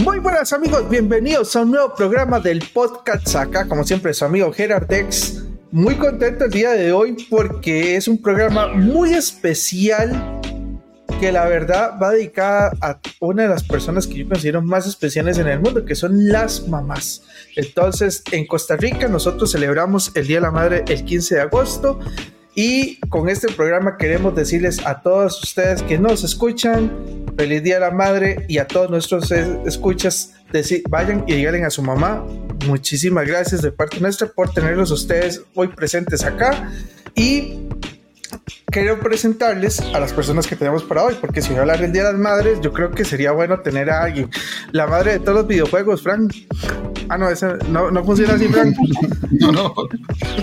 Muy buenas amigos, bienvenidos a un nuevo programa del podcast acá, como siempre su amigo Gerard Dex. Muy contento el día de hoy porque es un programa muy especial que la verdad va dedicada a una de las personas que yo considero más especiales en el mundo, que son las mamás. Entonces, en Costa Rica nosotros celebramos el Día de la Madre el 15 de agosto y con este programa queremos decirles a todos ustedes que nos escuchan, feliz Día de la Madre y a todos nuestros escuchas, decir, vayan y díganle a su mamá. Muchísimas gracias de parte nuestra por tenerlos ustedes hoy presentes acá y quiero presentarles a las personas que tenemos para hoy, porque si a hablar del Día de las Madres, yo creo que sería bueno tener a alguien, la madre de todos los videojuegos, Frank. Ah, no, no, no funciona así, Frank. no, no,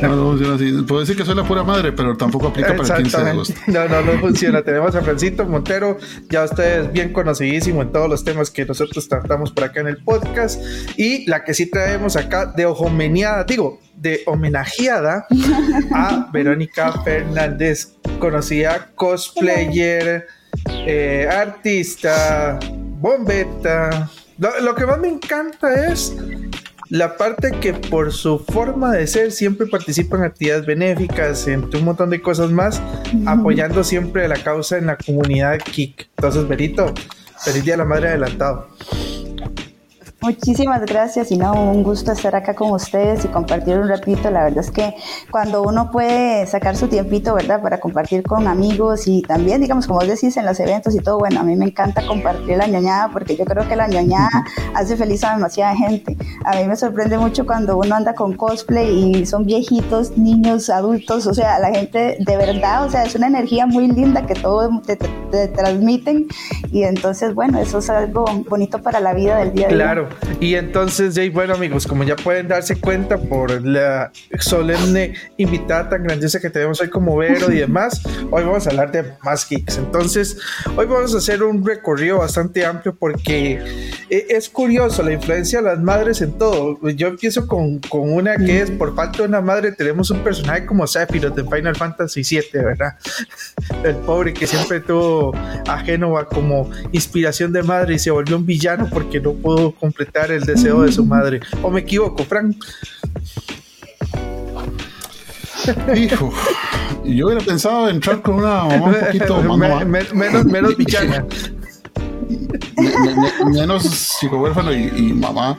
no, funciona así. Puedo decir que soy la pura madre, pero tampoco aplica para el 15 de agosto. No, no, no funciona. tenemos a Francito Montero, ya ustedes bien conocidísimo en todos los temas que nosotros tratamos por acá en el podcast, y la que sí traemos acá de ojomeniada, digo, de homenajeada a Verónica Fernández, conocida cosplayer, eh, artista, bombeta. Lo, que más me encanta es la parte que por su forma de ser siempre participa en actividades benéficas, en un montón de cosas más, apoyando siempre la causa en la comunidad Kik. Entonces, Berito, feliz día de la madre adelantado. Muchísimas gracias y no, un gusto estar acá con ustedes y compartir un ratito. La verdad es que cuando uno puede sacar su tiempito, ¿verdad? Para compartir con amigos y también, digamos, como vos decís, en los eventos y todo, bueno, a mí me encanta compartir la ñoñada porque yo creo que la ñoñada hace feliz a demasiada gente. A mí me sorprende mucho cuando uno anda con cosplay y son viejitos, niños, adultos, o sea, la gente de verdad, o sea, es una energía muy linda que todo te, transmiten y entonces, bueno, eso es algo bonito para la vida del día a día. Claro, y entonces, Jay, bueno amigos, como ya pueden darse cuenta por la solemne invitada tan grandiosa que tenemos hoy como Vero y demás, hoy vamos a hablar de más geeks. Entonces, hoy vamos a hacer un recorrido bastante amplio porque eh, es curioso la influencia de las madres en todo. Yo empiezo con, con una que es, por falta de una madre, tenemos un personaje como Sephiroth de Final Fantasy VII, ¿verdad? El pobre que siempre tuvo a Génova como inspiración de madre y se volvió un villano porque no pudo completar el deseo de su madre. ¿O me equivoco, Frank? Hijo, yo hubiera pensado entrar con una mamá un poquito más menos, menos menos chico huérfano y, mamá,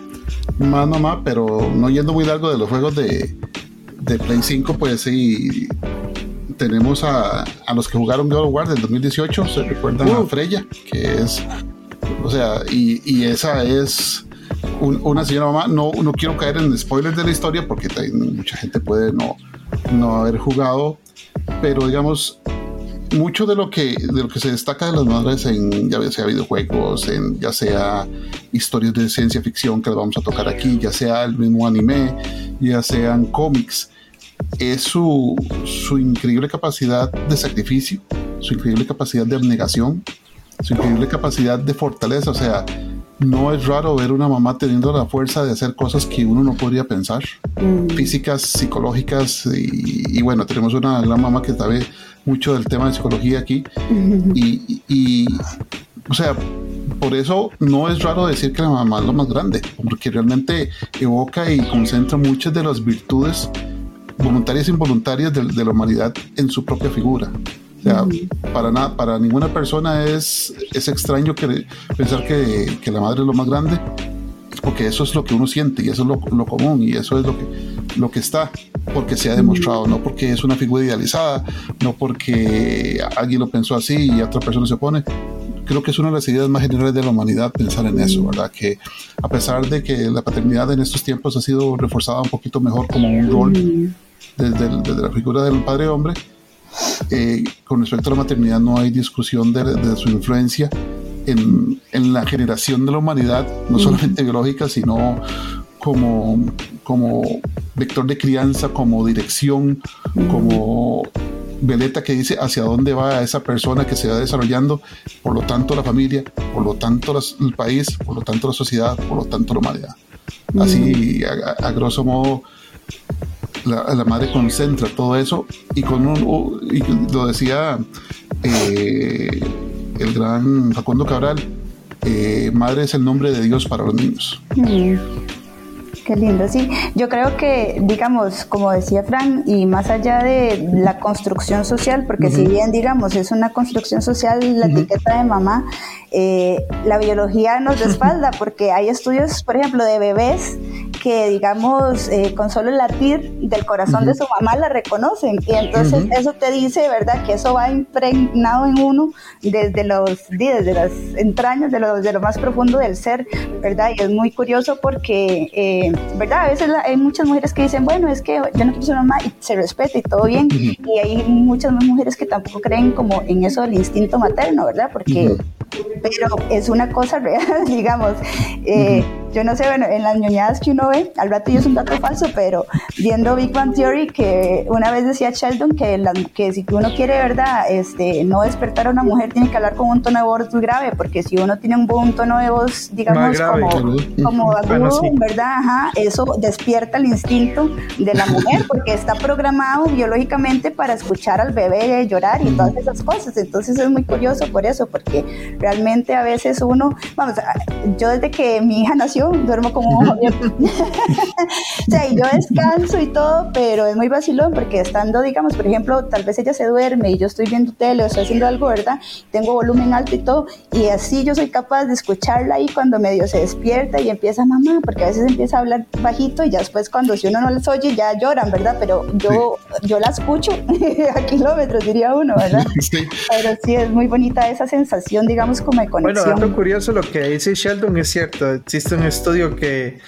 más mamá, pero no yendo muy largo de los juegos de, de Play 5, pues sí, tenemos a, a los que jugaron God of War del 2018, se recuerdan a Freya, que es, o sea, y, y esa es una señora mamá. No, no quiero caer en spoilers de la historia porque mucha gente puede no, no haber jugado, pero digamos, mucho de lo que de lo que se destaca de las madres en ya sea videojuegos, en ya sea historias de ciencia ficción que vamos a tocar aquí, ya sea el mismo anime, ya sean cómics, es su, su increíble capacidad de sacrificio, su increíble capacidad de abnegación, su increíble capacidad de fortaleza, o sea, no es raro ver una mamá teniendo la fuerza de hacer cosas que uno no podría pensar, mm. físicas, psicológicas, y, bueno, tenemos una gran mamá que sabe mucho del tema de psicología aquí, y, o sea, por eso no es raro decir que la mamá es lo más grande, porque realmente evoca y concentra muchas de las virtudes voluntarias e involuntarias de la humanidad en su propia figura. O sea, para, nada, para ninguna persona es, es extraño que, pensar que, que, la madre es lo más grande, porque eso es lo que uno siente y eso es lo, lo, común y eso es lo que, lo que está, porque se ha demostrado, no porque es una figura idealizada, no porque alguien lo pensó así y otra persona se opone. Creo que es una de las ideas más generales de la humanidad pensar en eso, ¿verdad? Que a pesar de que la paternidad en estos tiempos ha sido reforzada un poquito mejor como un rol desde, desde la figura del padre hombre, eh, con respecto a la maternidad no hay discusión de, su influencia en, en, la generación de la humanidad, no solamente biológica, sino como, como vector de crianza, como dirección, como veleta que dice hacia dónde va esa persona que se va desarrollando, por lo tanto la familia, por lo tanto el país, por lo tanto la sociedad, por lo tanto la humanidad. Así, a grosso modo, la, madre concentra todo eso y con un, y lo decía eh, el gran Facundo Cabral, eh, madre es el nombre de Dios para los niños. Qué lindo, sí. Yo creo que, digamos, como decía Fran, y más allá de la construcción social, porque si bien, digamos, es una construcción social la etiqueta de mamá, eh, la biología nos respalda, porque hay estudios, por ejemplo, de bebés que, digamos, eh, con solo el latir del corazón de su mamá la reconocen. Y entonces eso te dice, ¿verdad?, que eso va impregnado en uno desde, los, desde las entrañas, de lo, de lo más profundo del ser, ¿verdad? Y es muy curioso porque... Eh, ¿verdad? A veces hay muchas mujeres que dicen, bueno, es que yo no quiero ser mamá y se respeta y todo bien. Y hay muchas mujeres que tampoco creen como en eso del instinto materno, ¿verdad? Porque, pero es una cosa real, digamos. Eh, yo no sé, bueno, en las ñoñadas que uno ve, al rato yo es un dato falso, pero viendo Big Bang Theory, que una vez decía Sheldon que, que si uno quiere, ¿verdad? Este, no despertar a una mujer, tiene que hablar con un tono de voz grave, porque si uno tiene un buen tono de voz, digamos, como, como agudo, ¿verdad? Ajá, eso despierta el instinto de la mujer, porque está programado biológicamente para escuchar al bebé llorar y todas esas cosas. Entonces es muy curioso por eso, porque realmente a veces uno, vamos, yo desde que mi hija nació, duermo como un abierto. o sea, y yo descanso y todo, pero es muy vacilón porque estando, digamos, por ejemplo, tal vez ella se duerme y yo estoy viendo tele o estoy haciendo algo, ¿verdad? Tengo volumen alto y todo, y así yo soy capaz de escucharla ahí cuando medio se despierta y empieza mamá, porque a veces empieza a hablar bajito y ya después cuando si uno no las oye ya lloran, ¿verdad? Pero yo, yo la escucho a kilómetros, diría uno, ¿verdad? Pero sí, es muy bonita esa sensación, digamos, como de conexión. Bueno, curioso, lo que dice Sheldon es cierto, existe un estudio que,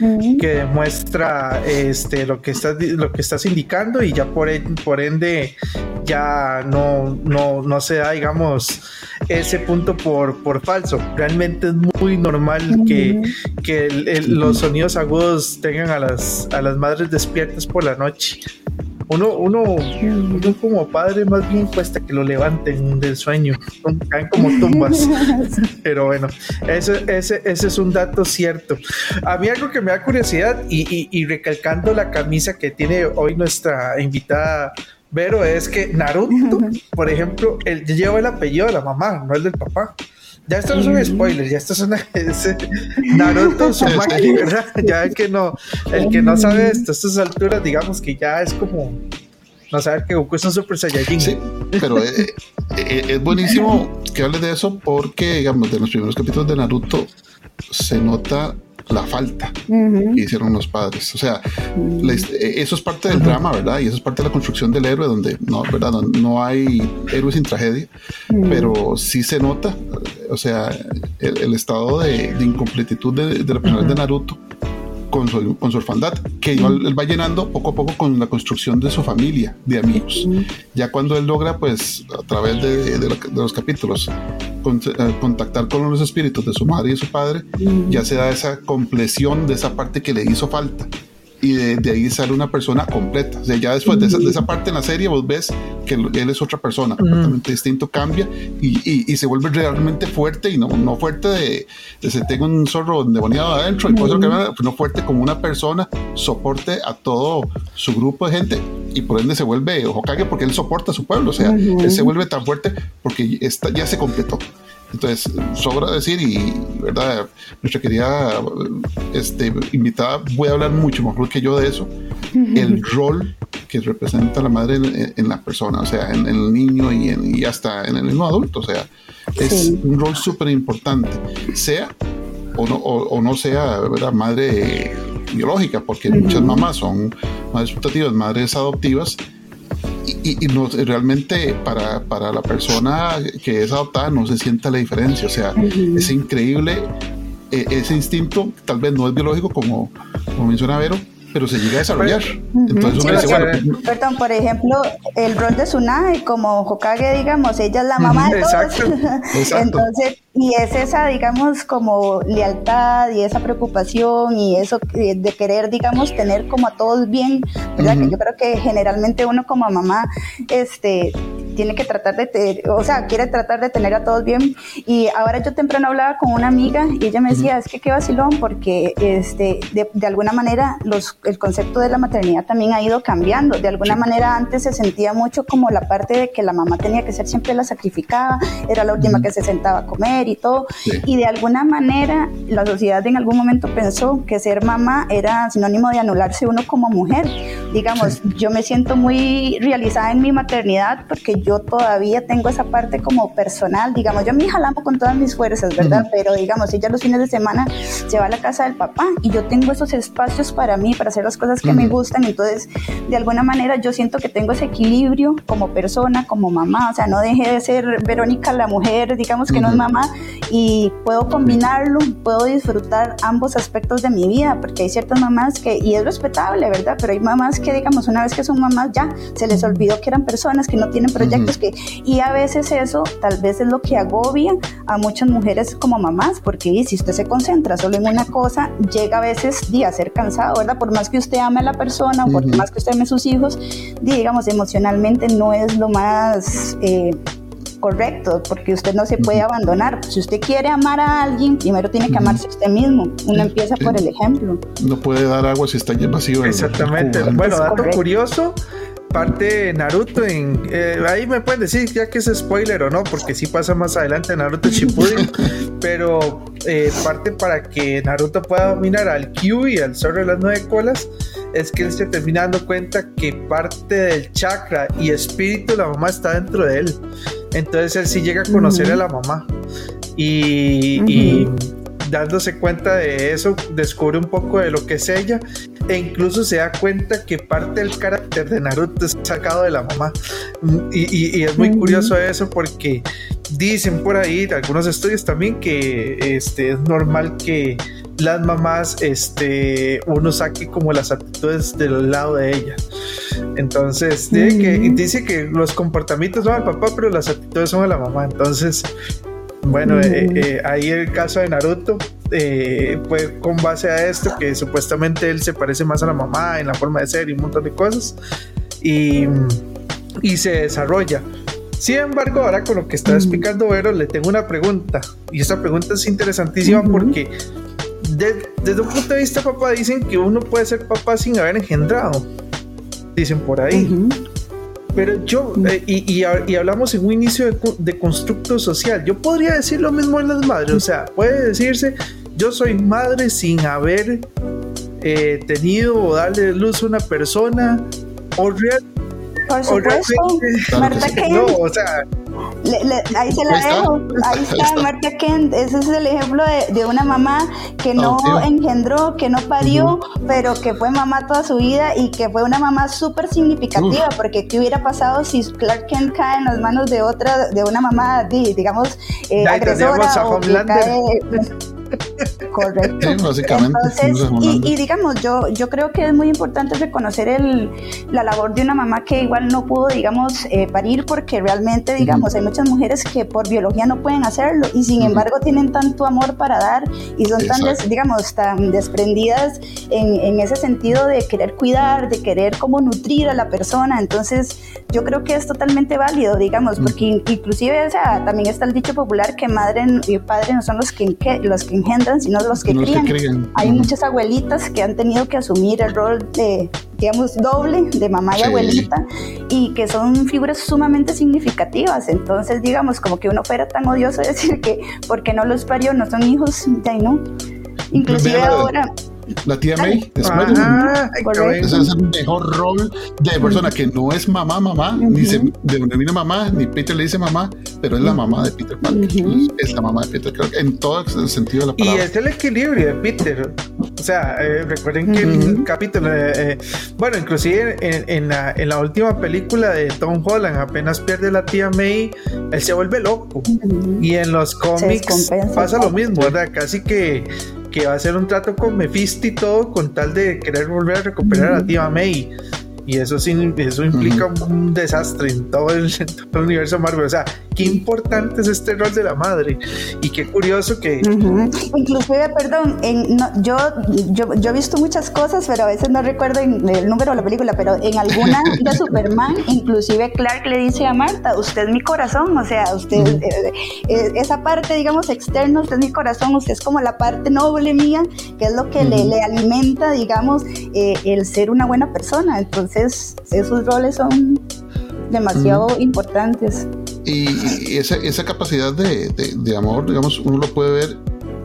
que demuestra este, lo, que estás, lo que estás indicando y ya por, por ende ya no, no, no se da, digamos, ese punto por, por falso. Realmente es muy normal que, que los sonidos agudos tengan a las, a las madres despiertas por la noche uno, uno, uno como padre más bien cuesta que lo levanten del sueño, caen como tumbas. Pero bueno, ese, ese, ese es un dato cierto. A mí algo que me da curiosidad y, y, recalcando la camisa que tiene hoy nuestra invitada Vero es que Naruto, por ejemplo, él lleva el apellido de la mamá, no el del papá. Ya esto no es un spoiler, ya esto es una Naruto Sumaki, ¿verdad? Ya el que no, el que no sabe esto a estas alturas, digamos que ya es como no saber que Goku es un Super Saiyajin. Sí, pero eh, eh, es buenísimo que hables de eso porque, digamos, de los primeros capítulos de Naruto se nota la falta que hicieron los padres. O sea, eh, eso es parte del drama, ¿verdad? Y eso es parte de la construcción del héroe, donde no, ¿verdad? No, hay héroes sin tragedia, pero sí se nota, o sea, el, estado de, incompletitud de, de la personalidad de Naruto con su, con su orfandad, que él va llenando poco a poco con la construcción de su familia, de amigos. Ya cuando él logra, pues, a través de, de, los capítulos, eh, contactar con los espíritus de su madre y de su padre, ya se da esa compleción de esa parte que le hizo falta y de, ahí sale una persona completa. O sea, ya después de, esa, parte en la serie vos ves que él es otra persona, completamente distinto, cambia y, y, se vuelve realmente fuerte y no, no fuerte de, de se tengo un zorro endemoniado adentro y no fuerte como una persona, soporte a todo su grupo de gente y por ende se vuelve Hokage porque él soporta a su pueblo. O sea, él se vuelve tan fuerte porque está, ya se completó. Entonces, sobra decir, y verdad, nuestra querida este, invitada puede hablar mucho mejor que yo de eso, el rol que representa la madre en, la persona, o sea, en, el niño y, y, hasta en el mismo adulto, o sea, es un rol súper importante, sea o no, o, no sea ¿verdad? madre biológica, porque muchas mamás son madres putativas, madres adoptivas, y, no, realmente para, para, la persona que es adoptada no se sienta la diferencia. O sea, es increíble eh, ese instinto, tal vez no es biológico como, como menciona Vero, pero se llega a desarrollar. Entonces Perdón, por ejemplo, el rol de Tsunade como Hokage, digamos, ella es la mamá de todos. Entonces, y es esa, digamos, como lealtad y esa preocupación y eso de querer, digamos, tener como a todos bien, ¿verdad? Que yo creo que generalmente uno como mamá, este, tiene que tratar de, o sea, quiere tratar de tener a todos bien. Y ahora yo temprano hablaba con una amiga y ella me decía, es que qué vacilón, porque este, de, de, alguna manera los, el concepto de la maternidad también ha ido cambiando. De alguna manera antes se sentía mucho como la parte de que la mamá tenía que ser siempre la sacrificada, era la última que se sentaba a comer y todo. Y de alguna manera la sociedad en algún momento pensó que ser mamá era sinónimo de anularse uno como mujer. Digamos, yo me siento muy realizada en mi maternidad porque yo todavía tengo esa parte como personal, digamos, yo me jalamo con todas mis fuerzas, ¿verdad? Pero digamos, ella los fines de semana se va a la casa del papá y yo tengo esos espacios para mí, para hacer las cosas que me gustan, entonces de alguna manera yo siento que tengo ese equilibrio como persona, como mamá, o sea, no deje de ser Verónica la mujer, digamos que no es mamá, y puedo combinarlo, puedo disfrutar ambos aspectos de mi vida, porque hay ciertas mamás que, y es respetable, ¿verdad? Pero hay mamás que, digamos, una vez que son mamás ya se les olvidó que eran personas, que no tienen proyectos, que, y a veces eso tal vez es lo que agobia a muchas mujeres como mamás, porque si usted se concentra solo en una cosa, llega a veces a ser cansado, ¿verdad? Por más que usted ame a la persona, o por más que usted ame a sus hijos, digamos, emocionalmente no es lo más... Eh, correcto, porque usted no se puede abandonar. Si usted quiere amar a alguien, primero tiene que amarse a usted mismo. Uno empieza por el ejemplo. No puede dar agua si está vacío. Exactamente. Bueno, dato curioso, parte Naruto en eh, ahí me pueden decir ya que es spoiler o no porque si pasa más adelante Naruto Shippuden pero eh, parte para que Naruto pueda dominar al Q y al Zorro de las nueve colas es que él se termina dando cuenta que parte del chakra y espíritu de la mamá está dentro de él. Entonces él sí llega a conocer a la mamá y dándose cuenta de eso, descubre un poco de lo que es ella e incluso se da cuenta que parte del carácter de Naruto es sacado de la mamá. Y, es muy curioso eso porque dicen por ahí algunos estudios también que este, es normal que las mamás este, uno saque como las actitudes del lado de ella. Entonces, que, dice que los comportamientos son al papá, pero las actitudes son a la mamá. Entonces, bueno, eh, eh, ahí el caso de Naruto eh, fue con base a esto, que supuestamente él se parece más a la mamá en la forma de ser y un montón de cosas, y, se desarrolla. Sin embargo, ahora con lo que está explicando Vero, le tengo una pregunta, y esta pregunta es interesantísima porque desde un punto de vista papá dicen que uno puede ser papá sin haber engendrado, dicen por ahí. Pero yo, eh, y, y, hablamos en un inicio de, constructo social, yo podría decir lo mismo en las madres, o sea, puede decirse, yo soy madre sin haber eh, tenido o darle luz a una persona, o, real, Por supuesto, Marta No, o sea, ahí se la dejo. Ahí está Marta Kent. Ese es el ejemplo de, una mamá que no engendró, que no parió, pero que fue mamá toda su vida y que fue una mamá súper significativa. Porque ¿qué hubiera pasado si Clark Kent cae en las manos de otra, de una mamá, digamos, eh, agresora o que cae, Correcto. y, digamos, yo, yo creo que es muy importante reconocer el, la labor de una mamá que igual no pudo, digamos, eh, parir porque realmente, digamos, hay muchas mujeres que por biología no pueden hacerlo y sin embargo tienen tanto amor para dar y son tan, digamos, tan desprendidas en, en, ese sentido de querer cuidar, de querer como nutrir a la persona. Entonces, yo creo que es totalmente válido, digamos, porque inclusive, o sea, también está el dicho popular que madre y padre no son los que, los que engendran, sino los que, crían. Hay muchas abuelitas que han tenido que asumir el rol de, digamos, doble de mamá y abuelita y que son figuras sumamente significativas. Entonces, digamos, como que uno fuera tan odioso decir que porque no los parió no son hijos, ya no. Inclusive ahora la tía May de Ese es el mejor rol de persona que no es mamá, mamá, ni se, de viene mamá, ni Peter le dice mamá, pero es la mamá de Peter Parker. Es la mamá de Peter, en todo el sentido de la palabra. Y es el equilibrio de Peter. O sea, eh, recuerden que el capítulo, eh, eh, bueno, inclusive en, la, en, la, última película de Tom Holland, apenas pierde la tía May, él se vuelve loco. Y en los cómics pasa lo mismo, ¿verdad? Casi que que va a hacer un trato con Mephisto y todo con tal de querer volver a recuperar a Tía May. Y eso, eso implica un desastre en todo, el, universo Marvel. O sea, qué importante es este rol de la madre. Y qué curioso que... Inclusive, perdón, en, yo, yo, yo, he visto muchas cosas, pero a veces no recuerdo el número de la película, pero en alguna de Superman, inclusive Clark le dice a Marta, usted es mi corazón, o sea, usted, eh, eh, esa parte, digamos, externa, usted es mi corazón, usted es como la parte noble mía, que es lo que le, le, alimenta, digamos, eh, el ser una buena persona. Entonces, esos roles son demasiado importantes. Y, esa, esa, capacidad de, de, amor, digamos, uno lo puede ver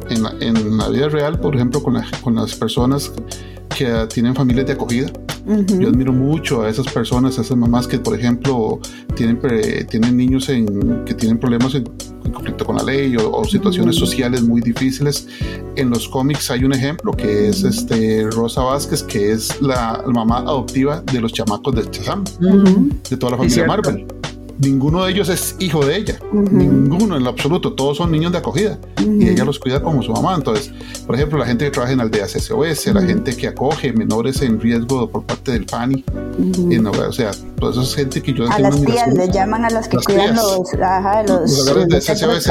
en la, en la vida real, por ejemplo, con, con las personas que tienen familias de acogida. Yo admiro mucho a esas personas, a esas mamás que, por ejemplo, tienen, tienen niños en, que tienen problemas en, conflicto con la ley o, situaciones sociales muy difíciles. En los cómics hay un ejemplo que es este Rosa Vázquez, que es la, mamá adoptiva de los chamacos de Shazam, de toda la familia Marvel ninguno de ellos es hijo de ella, ninguno en lo absoluto, todos son niños de acogida. Y ella los cuida como su mamá. Entonces, por ejemplo, la gente que trabaja en aldeas SOS, la gente que acoge menores en riesgo por parte del PANI, o sea, toda esa gente que yo A las tías le llaman a las que cuidan los, ajá, los, los, de SOS.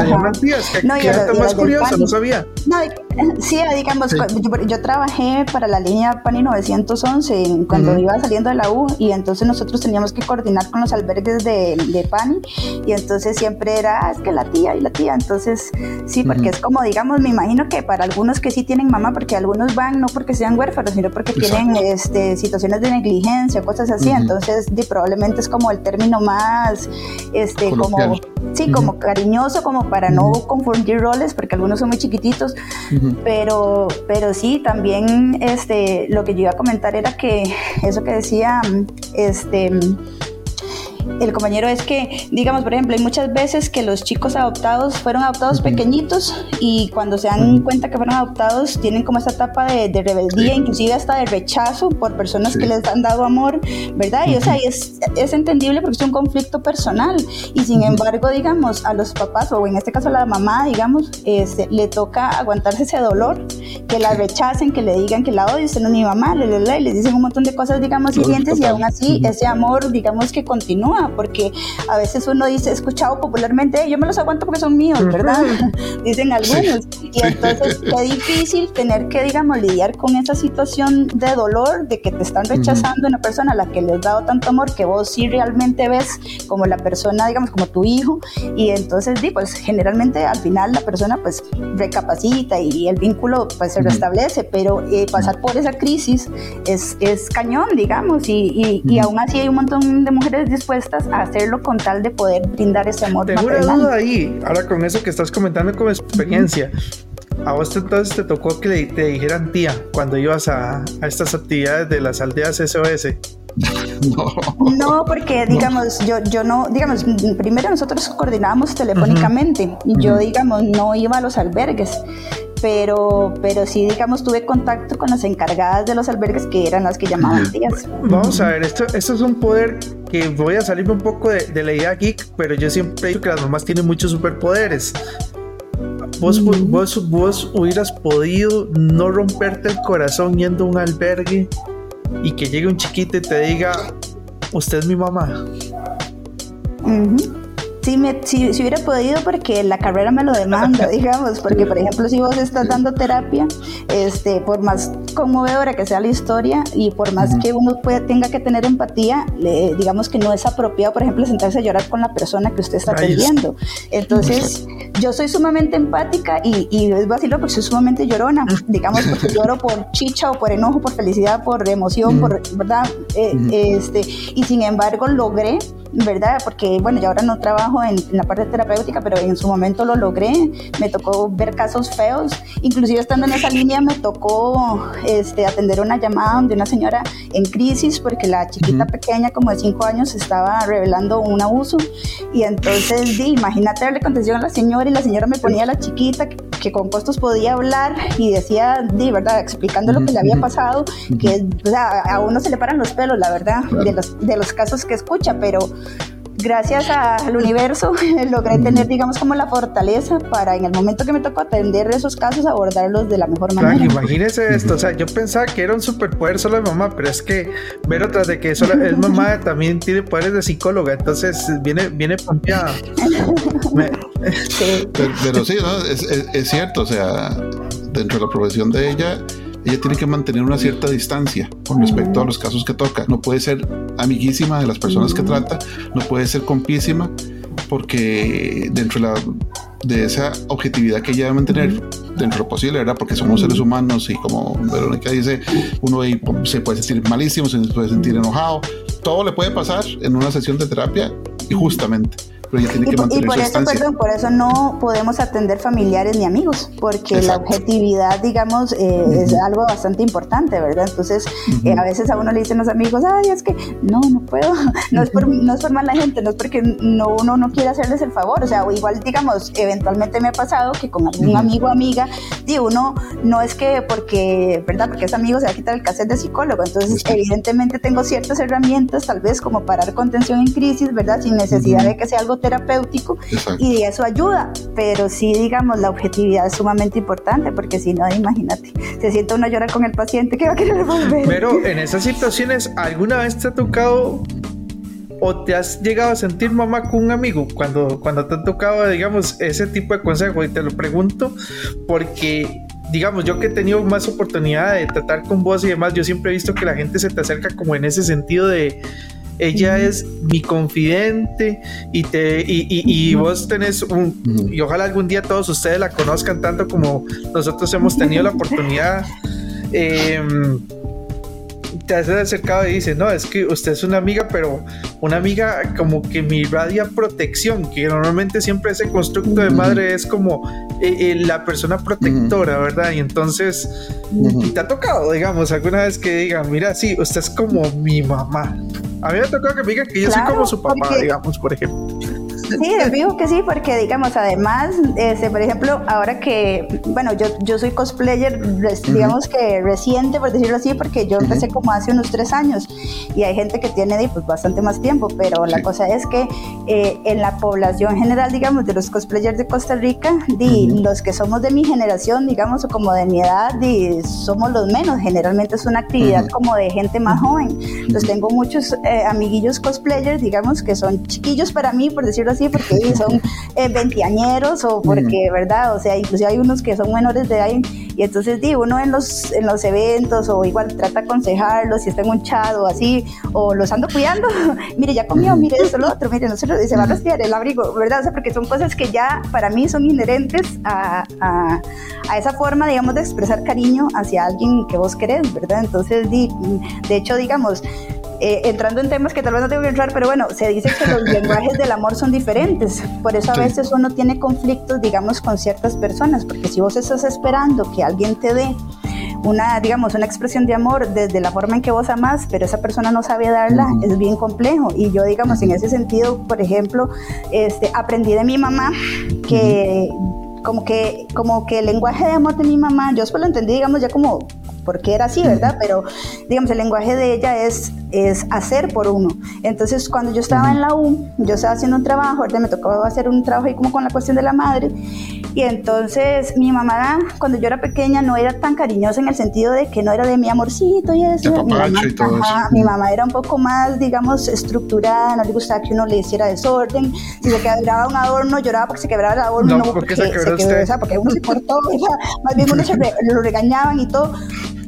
no, y más curioso, no sabía. No, sí, digamos, Yo, trabajé para la línea PANI 911 cuando iba saliendo de la U y entonces nosotros teníamos que coordinar con los albergues de de Pani y entonces siempre era, ah, es que la tía y la tía, entonces sí, porque es como, digamos, me imagino que para algunos que sí tienen mamá, porque algunos van no porque sean huérfanos, sino porque tienen este, situaciones de negligencia, cosas así, entonces probablemente es como el término más, este, como, sí, como cariñoso, como para no confundir roles, porque algunos son muy chiquititos, pero, pero sí, también este, lo que yo iba a comentar era que eso que decía, este, el compañero es que, digamos, por ejemplo, hay muchas veces que los chicos adoptados fueron adoptados pequeñitos y cuando se dan cuenta que fueron adoptados tienen como esa etapa de, rebeldía, inclusive hasta de rechazo por personas que les han dado amor, ¿verdad? Y o sea, es, es entendible porque es un conflicto personal. Y sin embargo, digamos, a los papás o en este caso a la mamá, digamos, este, le toca aguantarse ese dolor, que la rechacen, que le digan que la odio, usted no es mi mamá, le, le, les dicen un montón de cosas, digamos, hirientes y aún así ese amor, digamos, que continúa porque a veces uno dice, he escuchado popularmente, yo me los aguanto porque son míos, ¿verdad? Dicen algunos. Y entonces es difícil tener que, digamos, lidiar con esa situación de dolor, de que te están rechazando una persona a la que le has dado tanto amor, que vos sí realmente ves como la persona, digamos, como tu hijo. Y entonces, di, pues generalmente al final la persona pues recapacita y el vínculo pues se restablece, pero eh, pasar por esa crisis es, es cañón, digamos, y, y, y aún así hay un montón de mujeres dispuestas a hacerlo con tal de poder brindar ese amor. Tengo una duda ahí, ahora con eso que estás comentando como experiencia. ¿A vos entonces te tocó que te dijeran tía cuando ibas a, a estas actividades de las aldeas SOS? No. no, porque digamos, yo, yo no, digamos, primero nosotros coordinábamos telefónicamente y yo, digamos, no iba a los albergues pero, pero sí, digamos, tuve contacto con las encargadas de los albergues que eran las que llamaban tías. Vamos a ver, esto, esto es un poder que voy a salirme un poco de, la idea geek, pero yo siempre digo que las mamás tienen muchos superpoderes. Vos, vos, vos hubieras podido no romperte el corazón yendo a un albergue y que llegue un chiquito y te diga, usted es mi mamá. Sí, me, si, hubiera podido porque la carrera me lo demanda, digamos, porque por ejemplo si vos estás dando terapia, este, por más conmovedora que sea la historia y por más que uno pueda, tenga que tener empatía, digamos que no es apropiado, por ejemplo, sentarse a llorar con la persona que usted está atendiendo. Entonces, yo soy sumamente empática y, y es vacilo porque soy sumamente llorona, digamos, porque lloro por chicha o por enojo, por felicidad, por emoción, por, ¿verdad? Eh, este, y sin embargo logré ¿verdad? Porque, bueno, yo ahora no trabajo en, la parte terapéutica, pero en su momento lo logré. Me tocó ver casos feos. Inclusive estando en esa línea me tocó este, atender una llamada de una señora en crisis porque la chiquita pequeña, como de 5 años, estaba revelando un abuso. Y entonces, di, imagínate darle contención a la señora y la señora me ponía a la chiquita que, con costos podía hablar y decía, di, ¿verdad? Explicando lo que le había pasado, que a uno se le paran los pelos, la verdad, de los, de los casos que escucha, pero gracias al universo logré tener, digamos, como la fortaleza para en el momento que me tocó atender esos casos abordarlos de la mejor manera. Claro, imagínese esto, o sea, yo pensaba que era un superpoder solo de mamá, pero es que ver otras de que solo es mamá también tiene poderes de psicóloga, entonces viene, viene pompeada. pero, sí, ¿no? es, es cierto, o sea, dentro de la profesión de ella ella tiene que mantener una cierta distancia con respecto a los casos que toca. No puede ser amiguísima de las personas que trata, no puede ser compísima, porque dentro de, la, de esa objetividad que ella debe mantener, dentro de lo posible, ¿verdad? Porque somos seres humanos y como Verónica dice, uno se puede sentir malísimo, se puede sentir enojado, todo le puede pasar en una sesión de terapia y justamente y, por eso, perdón, por eso no podemos atender familiares ni amigos, porque la objetividad, digamos, eh, es algo bastante importante, ¿verdad? Entonces, eh, a veces a uno le dicen los amigos, ay, es que no, no puedo, no es por, no es por mala gente, no es porque no, uno no quiere hacerles el favor, o sea, igual, digamos, eventualmente me ha pasado que con algún amigo o amiga, digo, uno no es que porque, ¿verdad? Porque es amigo se va a quitar el cassette de psicólogo, entonces, evidentemente tengo ciertas herramientas, tal vez como parar contención en crisis, ¿verdad? Sin necesidad de que sea algo terapéutico y eso ayuda, pero sí, digamos, la objetividad es sumamente importante porque si no, imagínate, se siente uno a llorar con el paciente que va a querer volver. Pero en esas situaciones, ¿alguna vez te ha tocado o te has llegado a sentir mamá con un amigo cuando, cuando te ha tocado, digamos, ese tipo de consejo? Y te lo pregunto porque digamos, yo que he tenido más oportunidad de tratar con vos y demás, yo siempre he visto que la gente se te acerca como en ese sentido de, ella es mi confidente y te y, vos tenés un y ojalá algún día todos ustedes la conozcan tanto como nosotros hemos tenido la oportunidad em, te has acercado y dices, no, es que usted es una amiga, pero una amiga como que mi radia protección, que normalmente siempre ese constructo de madre es como eh, eh, la persona protectora, ¿verdad? Y entonces, te ha tocado, digamos, alguna vez que diga, mira, sí, usted es como mi mamá. A mí me tocado que me diga que yo soy como su papá, digamos, por ejemplo. Sí, digo que sí, porque digamos, además, este, por ejemplo, ahora que, bueno, yo, yo soy cosplayer, digamos que reciente, por decirlo así, porque yo empecé como hace unos tres años y hay gente que tiene pues, bastante más tiempo, pero la cosa es que eh, en la población general, digamos, de los cosplayers de Costa Rica, di, los que somos de mi generación, digamos, o como de mi edad, di, somos los menos. Generalmente es una actividad como de gente más joven. Entonces tengo muchos eh, amiguillos cosplayers, digamos, que son chiquillos para mí, por decirlo así, porque son eh, veinteañeros o porque, ¿verdad? O sea, inclusive hay unos que son menores de edad y entonces digo, uno en los, en los eventos o igual trata de aconsejarlos si está en un chat o así, o los ando cuidando, mire, ya comió, mire eso, lo otro, mire, no se, se va a rastrear el abrigo, ¿verdad? O sea, porque son cosas que ya para mí son inherentes a, a, a esa forma, digamos, de expresar cariño hacia alguien que vos querés, ¿verdad? Entonces, di, de hecho, digamos, eh, entrando en temas que tal vez no tengo que entrar, pero bueno, se dice que los lenguajes del amor son diferentes. Por eso a veces uno tiene conflictos, digamos, con ciertas personas, porque si vos estás esperando que alguien te dé una, digamos, una expresión de amor desde la forma en que vos amás, pero esa persona no sabe darla, es bien complejo. Y yo, digamos, en ese sentido, por ejemplo, este, aprendí de mi mamá que como que, como que el lenguaje de amor de mi mamá, yo solo lo entendí, digamos, ya como porque era así, ¿verdad? Pero, digamos, el lenguaje de ella es, es hacer por uno. Entonces, cuando yo estaba en la U, yo estaba haciendo un trabajo, ahorita me tocó hacer un trabajo ahí como con la cuestión de la madre, y entonces mi mamá, cuando yo era pequeña, no era tan cariñosa en el sentido de que no era de mi amorcito y eso. Mi mamá, mi mamá, era un poco más, digamos, estructurada, no le gustaba que uno le hiciera desorden. Si se quebraba un adorno, lloraba porque se quebraba el adorno, no, porque, se quebró, se porque uno se cortó, más bien uno se lo regañaban y todo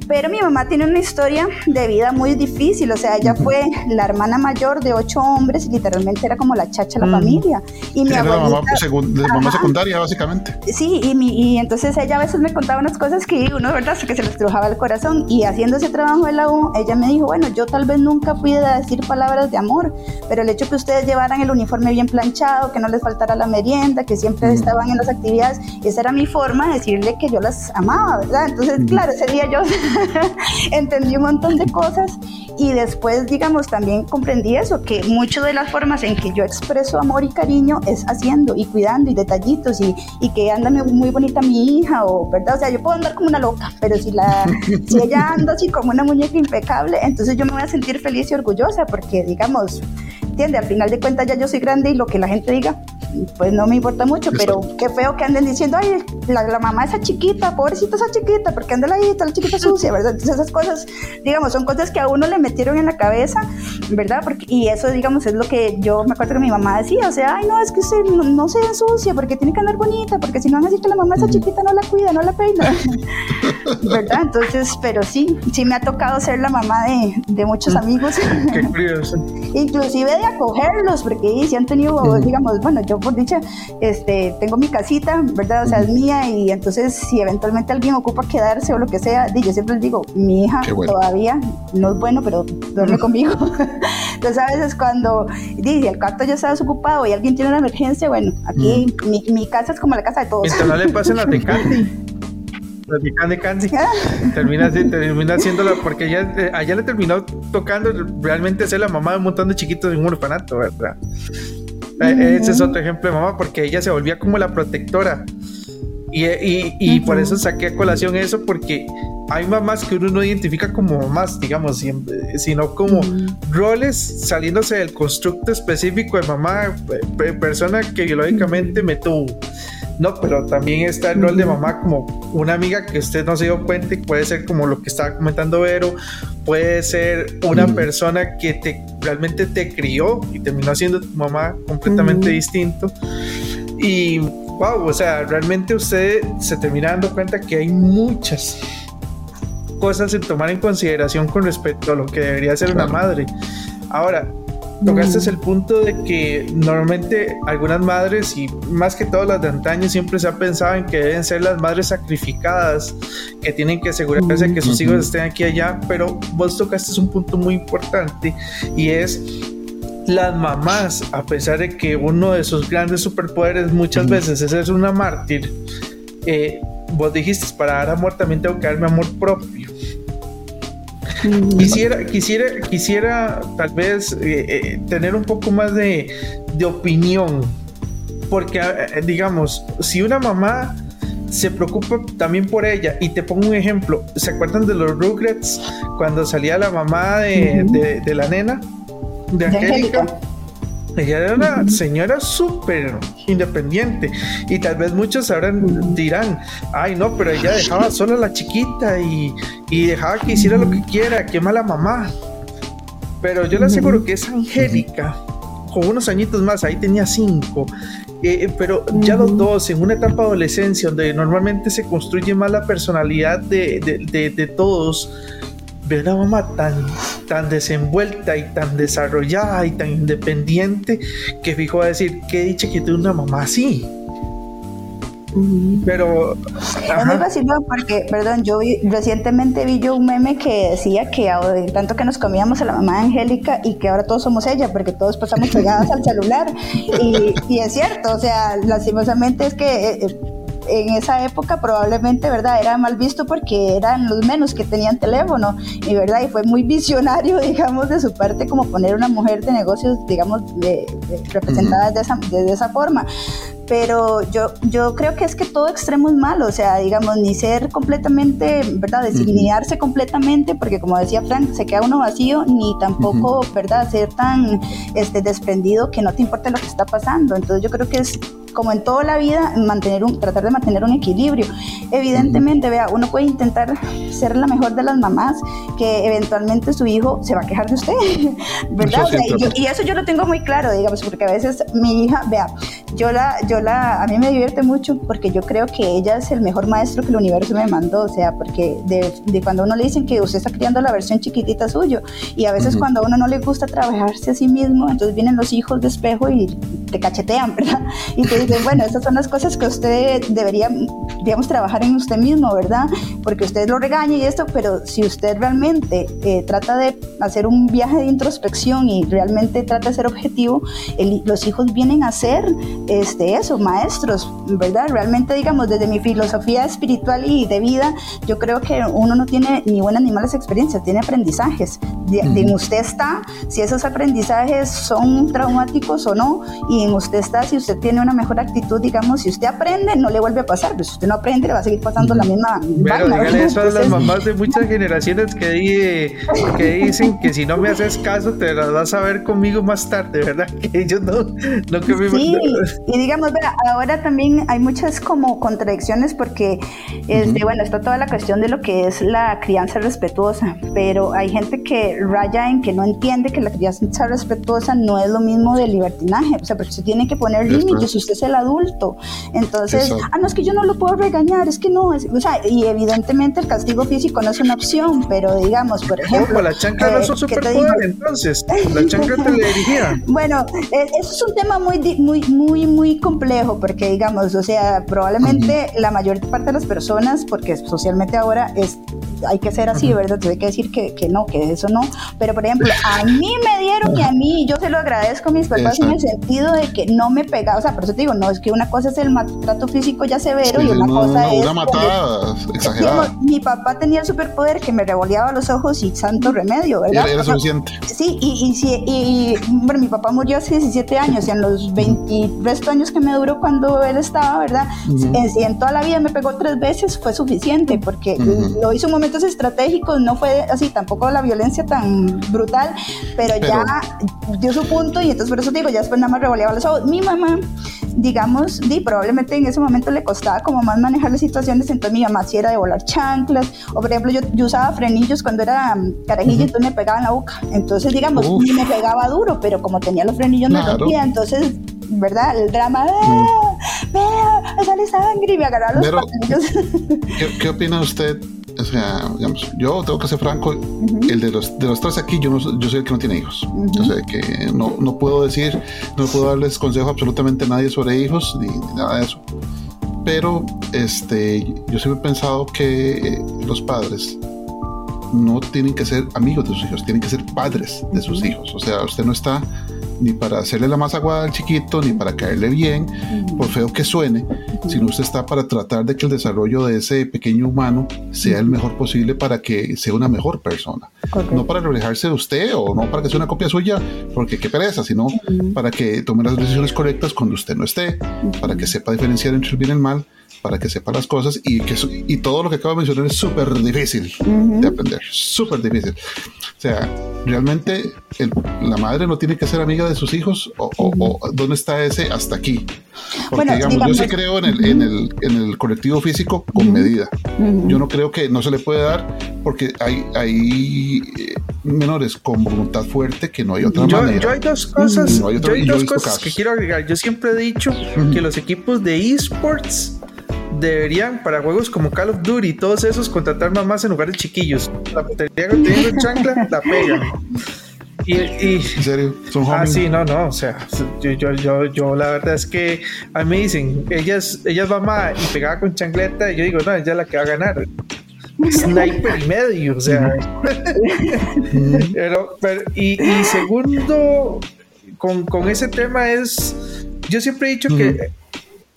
pero mi mamá tiene una historia de vida muy difícil, o sea, ella fue la hermana mayor de ocho hombres y literalmente era como la chacha de la mm. familia. Y mi abuelita, la mamá, secundaria, básicamente. Sí, y, mi, y entonces ella a veces me contaba unas cosas que uno, ¿verdad? Que se le estrujaba el corazón. Y haciendo ese trabajo de la U, ella me dijo, bueno, yo tal vez nunca fui decir palabras de amor, pero el hecho que ustedes llevaran el uniforme bien planchado, que no les faltara la merienda, que siempre estaban en las actividades, esa era mi forma de decirle que yo las amaba, ¿verdad? Entonces, claro, ese día yo entendí un montón de cosas y después, digamos, también comprendí eso, que muchas de las formas en que yo expreso amor y cariño es haciendo y cuidando y detallitos y, y que anda muy bonita mi hija o, ¿verdad? O sea, yo puedo andar como una loca, pero si, la, si ella anda así como una muñeca impecable, entonces yo me voy a sentir feliz y orgullosa porque, digamos, entiende, al final de cuentas ya yo soy grande y lo que la gente diga, pues no me importa mucho, pero qué feo que anden diciendo, ay, la, mamá esa chiquita, pobrecita esa chiquita, porque anda ahí, está la chiquita sucia, ¿verdad? Entonces esas cosas, digamos, son cosas que a uno le metieron en la cabeza, ¿verdad? Porque, y eso, digamos, es lo que yo me acuerdo que mi mamá decía, o sea, ay, no, es que usted no, se ensucia, porque tiene que andar bonita, porque si no van a decir que la mamá esa chiquita no la cuida, no la peina, ¿verdad? Entonces, pero sí, sí me ha tocado ser la mamá de, de muchos amigos. Qué curioso. Inclusive de acogerlos, porque si han tenido, digamos, bueno, yo por dicha, este, tengo mi casita, ¿verdad? O sea, es mía y entonces si eventualmente alguien ocupa quedarse o lo que sea, yo siempre les digo, mi hija todavía no es bueno, pero duerme conmigo. entonces a veces cuando dice, el cuarto ya está desocupado y alguien tiene una emergencia, bueno, aquí mi, mi, casa es como la casa de todos. Mientras no le pasen la tecate. La de Candy. termina, termina haciéndola porque ella, eh, allá le terminó tocando realmente ser la mamá de un montón de chiquitos en un orfanato, ¿verdad? Eh, ese es otro ejemplo de mamá, porque ella se volvía como la protectora. Y, y, por eso saqué a colación eso, porque hay mamás que uno no identifica como mamás, digamos, sino como roles saliéndose del constructo específico de mamá, persona que biológicamente me tuvo. No, pero también está el rol de mamá como una amiga que usted no se dio cuenta y puede ser como lo que estaba comentando Vero, puede ser una persona que te realmente te crió y terminó siendo tu mamá completamente distinto. Y wow, o sea, realmente usted se termina dando cuenta que hay muchas cosas en tomar en consideración con respecto a lo que debería ser una madre. Ahora, tocaste es el punto de que normalmente algunas madres y más que todas las de antaño siempre se ha pensado en que deben ser las madres sacrificadas, que tienen que asegurarse que sus hijos estén aquí y allá, pero vos tocaste es un punto muy importante y es las mamás, a pesar de que uno de sus grandes superpoderes muchas veces es ser una mártir, eh, vos dijiste, para dar amor también tengo que darme amor propio. Quisiera, quisiera, quisiera tal vez eh, eh, tener un poco más de, de opinión, porque eh, digamos, si una mamá se preocupa también por ella. Y te pongo un ejemplo. ¿Se acuerdan de los Rugrats cuando salía la mamá de, de, la nena? De Angélica. Ella era una señora súper independiente. Y tal vez muchos ahora dirán, ay no, pero ella dejaba sola a la chiquita y, y dejaba que hiciera lo que quiera, qué mala mamá. Pero yo le aseguro que es Angélica, con unos añitos más, ahí tenía cinco, eh, pero ya los dos en una etapa de adolescencia donde normalmente se construye más la personalidad de, de, de todos, ver una mamá tan, tan desenvuelta y tan desarrollada y tan independiente que fijo a decir, qué dicha que tuve una mamá así. Pero. Es muy vacilón porque, perdón, yo recientemente vi yo un meme que decía que tanto que nos comíamos a la mamá de Angélica y que ahora todos somos ella, porque todos pasamos pegadas al celular. Y, y, es cierto, o sea, lastimosamente es que. Eh, en esa época probablemente, ¿verdad? Era mal visto porque eran los menos que tenían teléfono y, ¿verdad? Y fue muy visionario, digamos, de su parte como poner una mujer de negocios, digamos, de, representada de, esa, de esa forma pero yo, yo creo que es que todo extremo es malo, o sea, digamos, ni ser completamente, ¿verdad? Designarse completamente, porque como decía Frank, se queda uno vacío, ni tampoco, ¿verdad? Ser tan este, desprendido que no te importe lo que está pasando. Entonces yo creo que es como en toda la vida, mantener un, tratar de mantener un equilibrio. Evidentemente, vea, uno puede intentar ser la mejor de las mamás, que eventualmente su hijo se va a quejar de usted, ¿verdad? y, eso yo lo tengo muy claro, digamos, porque a veces mi hija, vea, yo la, yo la, a mí me divierte mucho porque yo creo que ella es el mejor maestro que el universo me mandó, o sea, porque de, de cuando uno le dicen que usted está criando la versión chiquitita suyo, y a veces cuando a uno no le gusta trabajarse a sí mismo, entonces vienen los hijos de espejo y te cachetean, ¿verdad? Y te bueno, esas son las cosas que usted debería, digamos, trabajar en usted mismo, ¿verdad? Porque usted lo regaña y esto, pero si usted realmente eh, trata de hacer un viaje de introspección y realmente trata de ser objetivo, los hijos vienen a ser este, eso, maestros, ¿verdad? Realmente, digamos, desde mi filosofía espiritual y de vida, yo creo que uno no tiene ni buenas ni malas experiencias, tiene aprendizajes. en usted está si esos aprendizajes son traumáticos o no, y en usted está si usted tiene una mejor actitud, digamos, si usted aprende, no le vuelve a pasar, pues si usted no aprende, le va a seguir pasando la misma. Pero dígale eso a las mamás de muchas generaciones que, que dicen que si no me haces caso, te las vas a ver conmigo más tarde, ¿verdad? Que ellos no, no que me Sí, y digamos, ahora también hay muchas como contradicciones porque, este, bueno, está toda la cuestión de lo que es la crianza respetuosa, pero hay gente que raya en que no entiende que la crianza respetuosa no es lo mismo del libertinaje, o sea, porque se tiene que poner límites, usted es el adulto, entonces, ah, no, es que yo no lo puedo regañar, es que no, es, o sea, y evidentemente el castigo físico no es una opción, pero digamos, por ejemplo... la chancla no es un superpoder, entonces, la chancla te le dirigía. Bueno, e, eso es un tema muy, muy, muy, muy complejo, porque digamos, o sea, probablemente la mayor parte de las personas, porque socialmente ahora es hay que ser así, ¿verdad? Entonces hay que decir que, que, no, que eso no. Pero, por ejemplo, a mí me dieron y a mí, yo se lo agradezco a mis papás en el sentido de que no me pegaba, o sea, por eso te digo, no, es que una cosa es el maltrato físico ya severo y una cosa es... Una matada exagerada. mi papá tenía el superpoder que me revoleaba los ojos y santo remedio, ¿verdad? Era, suficiente. Sí, y, y, y, bueno, mi papá murió hace 17 años y en los 20 resto años que me duró cuando él estaba, ¿verdad? en, en, toda la vida me pegó tres veces, fue suficiente porque lo hizo un momento estratégicos, no fue así, tampoco la violencia tan brutal, pero, ya dio su punto y entonces por eso digo, ya después nada más revoleaba los ojos. Mi mamá, digamos, di, probablemente en ese momento le costaba como más manejar las situaciones, entonces mi mamá si era de volar chanclas, o por ejemplo yo, yo usaba frenillos cuando era carajillo, entonces me pegaba en la boca, entonces digamos, ni me pegaba duro, pero como tenía los frenillos me rompía, entonces ¿verdad? El drama, ¡Ah! ¡Vea! ¡Me sale sangre! Y me agarraba los Pero, ¿qué, ¿Qué opina usted o sea, digamos, yo tengo que ser franco, el de los, de los tres aquí, yo, no, yo soy el que no tiene hijos. O sea, que no, no, puedo decir, no puedo darles consejo absolutamente a nadie sobre hijos, ni, nada de eso. Pero este, yo siempre he pensado que los padres no tienen que ser amigos de sus hijos, tienen que ser padres de sus hijos. O sea, usted no está ni para hacerle la masa aguada al chiquito, ni para caerle bien, por feo que suene, sino usted está para tratar de que el desarrollo de ese pequeño humano sea el mejor posible para que sea una mejor persona. No para reflejarse de usted o no para que sea una copia suya, porque qué pereza, sino para que tome las decisiones correctas cuando usted no esté, para que sepa diferenciar entre el bien y el mal para que sepa las cosas y que y todo lo que acabo de mencionar es súper difícil de aprender, súper difícil. O sea, realmente la madre no tiene que ser amiga de sus hijos o, dónde está ese hasta aquí. Porque digamos, yo sí creo en el, en, el, en el colectivo físico con medida. Yo no creo que no se le puede dar porque hay, hay eh, menores con voluntad fuerte que no hay otra manera. Yo hay dos cosas, yo hay dos cosas que quiero agregar. Yo siempre he dicho que los equipos de esports deberían para juegos como Call of Duty y todos esos contratar mamás en lugar de chiquillos. La batería que tiene chancla la pegan. Y, ¿En serio? ¿Son ah, sí, no, no, o sea, yo, yo, yo, yo, la verdad es que a mí me dicen, ellas, ellas mamá y pegaba con chancleta, y yo digo, no, ella es la que va a ganar. Sniper y medio, o sea. pero, pero, y, y segundo, con, con, ese tema es, yo siempre he dicho que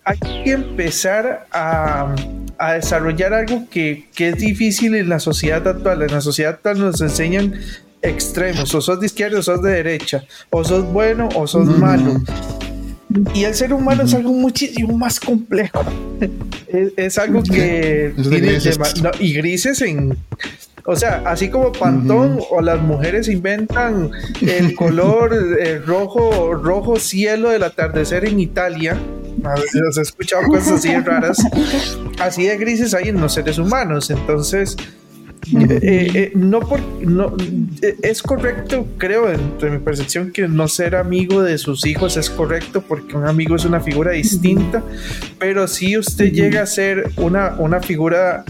hay que empezar a, a desarrollar algo que, que, es difícil en la sociedad actual. En la sociedad actual nos enseñan extremos, o sos de izquierda o sos de derecha, o sos bueno o sos malo. Y el ser humano es algo muchísimo más complejo. es, algo que tiene y grises en o sea, así como Pantón o las mujeres inventan el color rojo, rojo cielo del atardecer en Italia, veces he escuchado cosas así raras. Así de grises hay en los seres humanos. Entonces, eh, eh, no por, no, eh, es correcto, creo, entre mi percepción, que no ser amigo de sus hijos es correcto porque un amigo es una figura distinta, pero si usted llega a ser una, una figura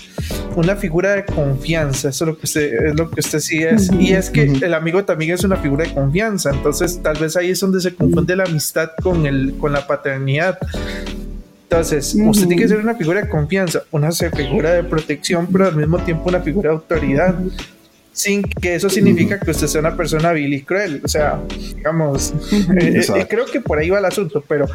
una figura de confianza, eso es lo que usted, es lo que usted sí es, y es que el amigo también es una figura de confianza, entonces tal vez ahí es donde se confunde la amistad con, el, con la paternidad. Entonces, usted tiene que ser una figura de confianza, una figura de protección, pero al mismo tiempo una figura de autoridad. Sin que eso significa que usted sea una persona vil y cruel. O sea, digamos, eh, eh, creo que por ahí va el asunto, pero,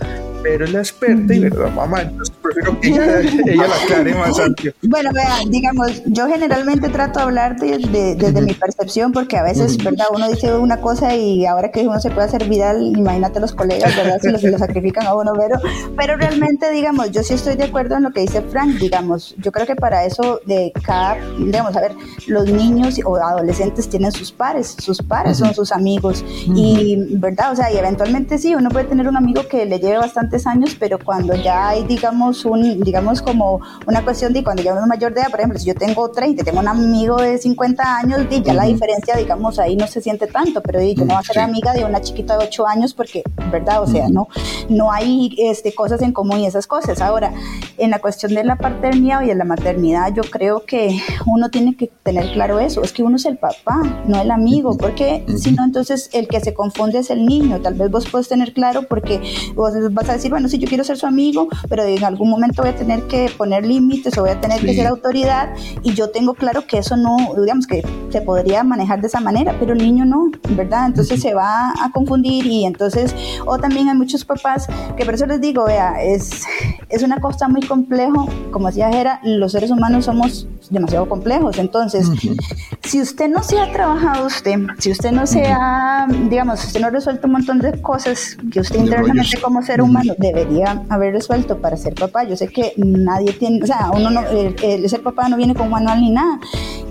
pero es la experta y verdad, mamá. Prefiero que ella, la aclare más amplio. Bueno, vean, digamos, yo generalmente trato de hablar desde mi percepción, porque a veces, ¿verdad? Uno dice una cosa y ahora que uno se puede hacer viral, imagínate los colegas, ¿verdad? Si lo, sacrifican a uno, pero, pero realmente, digamos, yo sí estoy de acuerdo en lo que dice Frank, digamos, yo creo que para eso de cada, digamos, a ver, los niños o adolescentes tienen sus pares, sus pares son sus amigos, y, ¿verdad? O sea, y eventualmente sí, uno puede tener un amigo que le lleve bastantes años, pero cuando ya hay, digamos, un, digamos, como una cuestión de cuando ya uno es mayor de edad, por ejemplo, si yo tengo 30, tengo un amigo de 50 años, y ya la diferencia, digamos, ahí no se siente tanto, pero yo no voy a ser amiga de una chiquita de 8 años porque, ¿verdad? O sea, no, no hay este, cosas en común y esas cosas. Ahora, en la cuestión de la paternidad y de la maternidad, yo creo que uno tiene que tener claro eso, es que uno es el papá, no el amigo, porque si no, entonces el que se confunde es el niño. Tal vez vos puedes tener claro porque vos vas a decir, bueno, sí, yo quiero ser su amigo, pero en algún momento voy a tener que poner límites o voy a tener que ser autoridad y yo tengo claro que eso no, digamos que se podría manejar de esa manera, pero el niño no, ¿verdad? Entonces se va a confundir y entonces, o también hay muchos papás que por eso les digo, vea, es, es una cosa muy complejo, como decía Jera, los seres humanos somos demasiado complejos, entonces, si usted no se ha trabajado usted, si usted no se ha, digamos, usted no ha resuelto un montón de cosas que usted internamente como ser humano debería haber resuelto para ser papá, yo sé que nadie tiene, o sea, uno no, el, ser papá no viene con manual ni nada,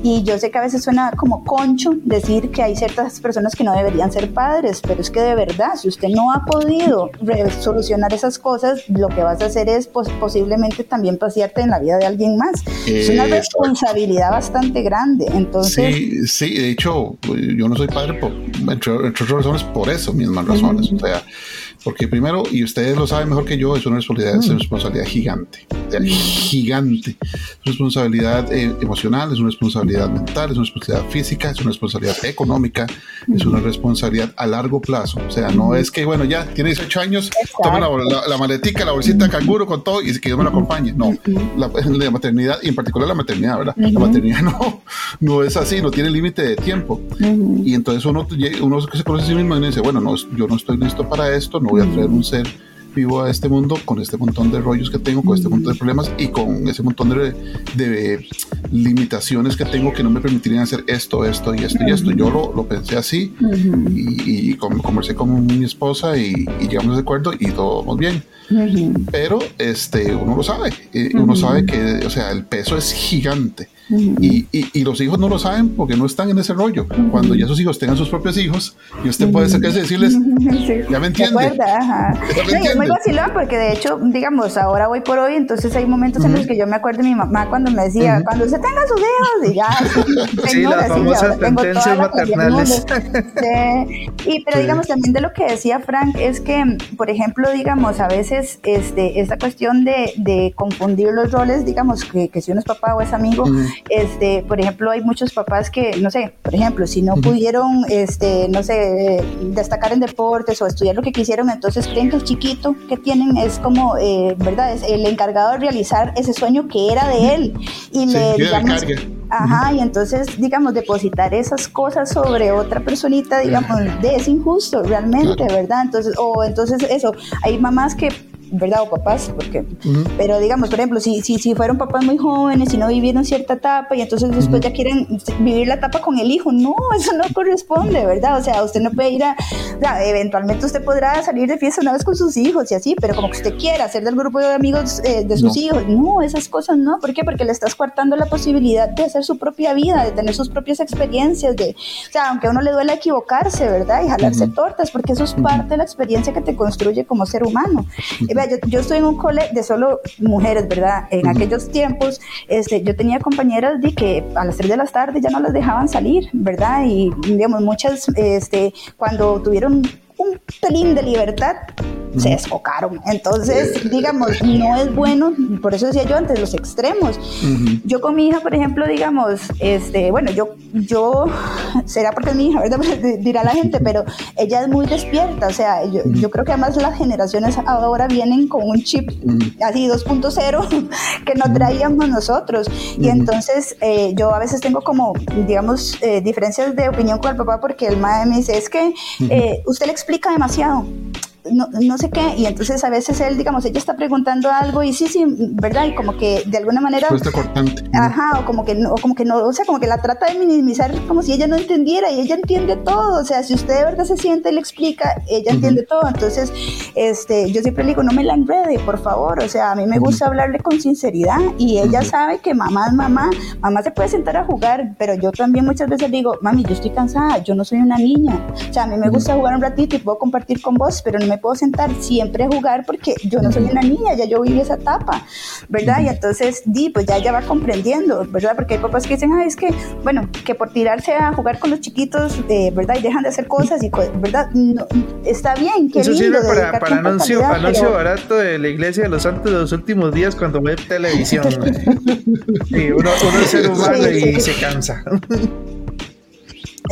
y yo sé que a veces suena como concho decir que hay ciertas personas que no deberían ser padres, pero es que de verdad, si usted no ha podido solucionar esas cosas, lo que vas a hacer es pues, posiblemente también pasearte en la vida de alguien más. es una responsabilidad bastante grande. Entonces, sí, sí, de hecho, yo no soy padre por, entre, otras razones por eso, mismas razones. O sea, porque primero, y ustedes lo saben mejor que yo, es una responsabilidad, es una responsabilidad gigante, gigante. Es una responsabilidad eh, emocional, es una responsabilidad mental, es una responsabilidad física, es una responsabilidad económica, es una responsabilidad a largo plazo. O sea, no es que, bueno, ya tiene 18 años, toma la, la, maletica, la bolsita de canguro con todo y que yo me la acompañe. No, la, maternidad, y en particular la maternidad, ¿verdad? La maternidad no, no es así, no tiene límite de tiempo. Y entonces uno, uno se conoce a sí mismo y dice, bueno, no, yo no estoy listo para esto, no voy a traer un ser vivo a este mundo con este montón de rollos que tengo, con este montón de problemas y con ese montón de, de limitaciones que tengo que no me permitirían hacer esto, esto y esto y esto. Yo lo, lo pensé así y, y, conversé con mi esposa y, y llegamos de acuerdo y todo muy bien. Pero este, uno lo sabe, uno sabe que, o sea, el peso es gigante. Y, y, los hijos no lo saben porque no están en ese rollo. Cuando ya sus hijos tengan sus propios hijos, y usted puede ser que decirles, ya me entiende. es muy vacilón porque de hecho, digamos, ahora voy por hoy, entonces hay momentos en los que yo me acuerdo de mi mamá cuando me decía, cuando usted tenga sus hijos, y ya, sí, las famosas sentencias maternales. Y pero digamos también de lo que decía Frank es que, por ejemplo, digamos, a veces este, esta cuestión de, de, confundir los roles, digamos, que, que, si uno es papá o es amigo, este, por ejemplo, hay muchos papás que, no sé, por ejemplo, si no pudieron, este, no sé, destacar en deportes o estudiar lo que quisieron, entonces creen que el chiquito que tienen es como, eh, ¿verdad? Es el encargado de realizar ese sueño que era de él. Y le, digamos, Ajá, y entonces, digamos, depositar esas cosas sobre otra personita, digamos, es injusto realmente, ¿verdad? Entonces, o entonces eso, hay mamás que ¿verdad? O papás, porque, pero digamos, por ejemplo, si, si, si fueron papás muy jóvenes y no vivieron cierta etapa y entonces después ya quieren vivir la etapa con el hijo, no, eso no corresponde, ¿verdad? O sea, usted no puede ir a, o sea, eventualmente usted podrá salir de fiesta una vez con sus hijos y así, pero como que usted quiera ser del grupo de amigos eh, de sus hijos, no, esas cosas no, ¿por qué? Porque le estás coartando la posibilidad de hacer su propia vida, de tener sus propias experiencias, de, o sea, aunque a uno le duele equivocarse, ¿verdad? Y jalarse tortas, porque eso es parte de la experiencia que te construye como ser humano yo, estoy en un cole de solo mujeres, ¿verdad? En aquellos tiempos, este, yo tenía compañeras de que a las 3 de la tarde ya no las dejaban salir, ¿verdad? Y, digamos, muchas, este, cuando tuvieron un pelín de libertad, se desfocaron. Entonces, digamos, no es bueno, por eso decía yo antes, los extremos. Yo con mi hija, por ejemplo, digamos, este, bueno, yo, yo, será porque es mi hija, ¿verdad? Dirá la gente, pero ella es muy despierta, o sea, yo, yo creo que además las generaciones ahora vienen con un chip así 2.0 que no traíamos nosotros. Y entonces eh, yo a veces tengo como, digamos, eh, diferencias de opinión con el papá porque el madre me dice, es que eh, usted le explica demasiado. No, no, sé qué, y entonces a veces él, digamos, ella está preguntando algo y sí, sí, ¿verdad? Y como que de alguna manera... cortante. Ajá, o como que no, o como que no, o sea, como que la trata de minimizar como si ella no entendiera y ella entiende todo, o sea, si usted de verdad se siente y le explica, ella entiende todo, entonces, este, yo siempre le digo, no me la enrede, por favor, o sea, a mí me gusta hablarle con sinceridad y ella sabe que mamá es mamá, mamá se puede sentar a jugar, pero yo también muchas veces digo, mami, yo estoy cansada, yo no soy una niña, o sea, a mí me gusta jugar un ratito y puedo compartir con vos, pero no me puedo sentar siempre a jugar porque yo no soy una niña, ya yo viví esa etapa, ¿verdad? Y entonces, di, pues ya ella va comprendiendo, ¿verdad? Porque hay papás que dicen, ay, es que, bueno, que por tirarse a jugar con los chiquitos, eh, ¿verdad? Y dejan de hacer cosas y, ¿verdad? está bien, qué Eso lindo. sirve para, para anuncio, anuncio barato de la iglesia de los santos de los últimos días cuando ve televisión. sí, uno, uno es ser humano y se cansa.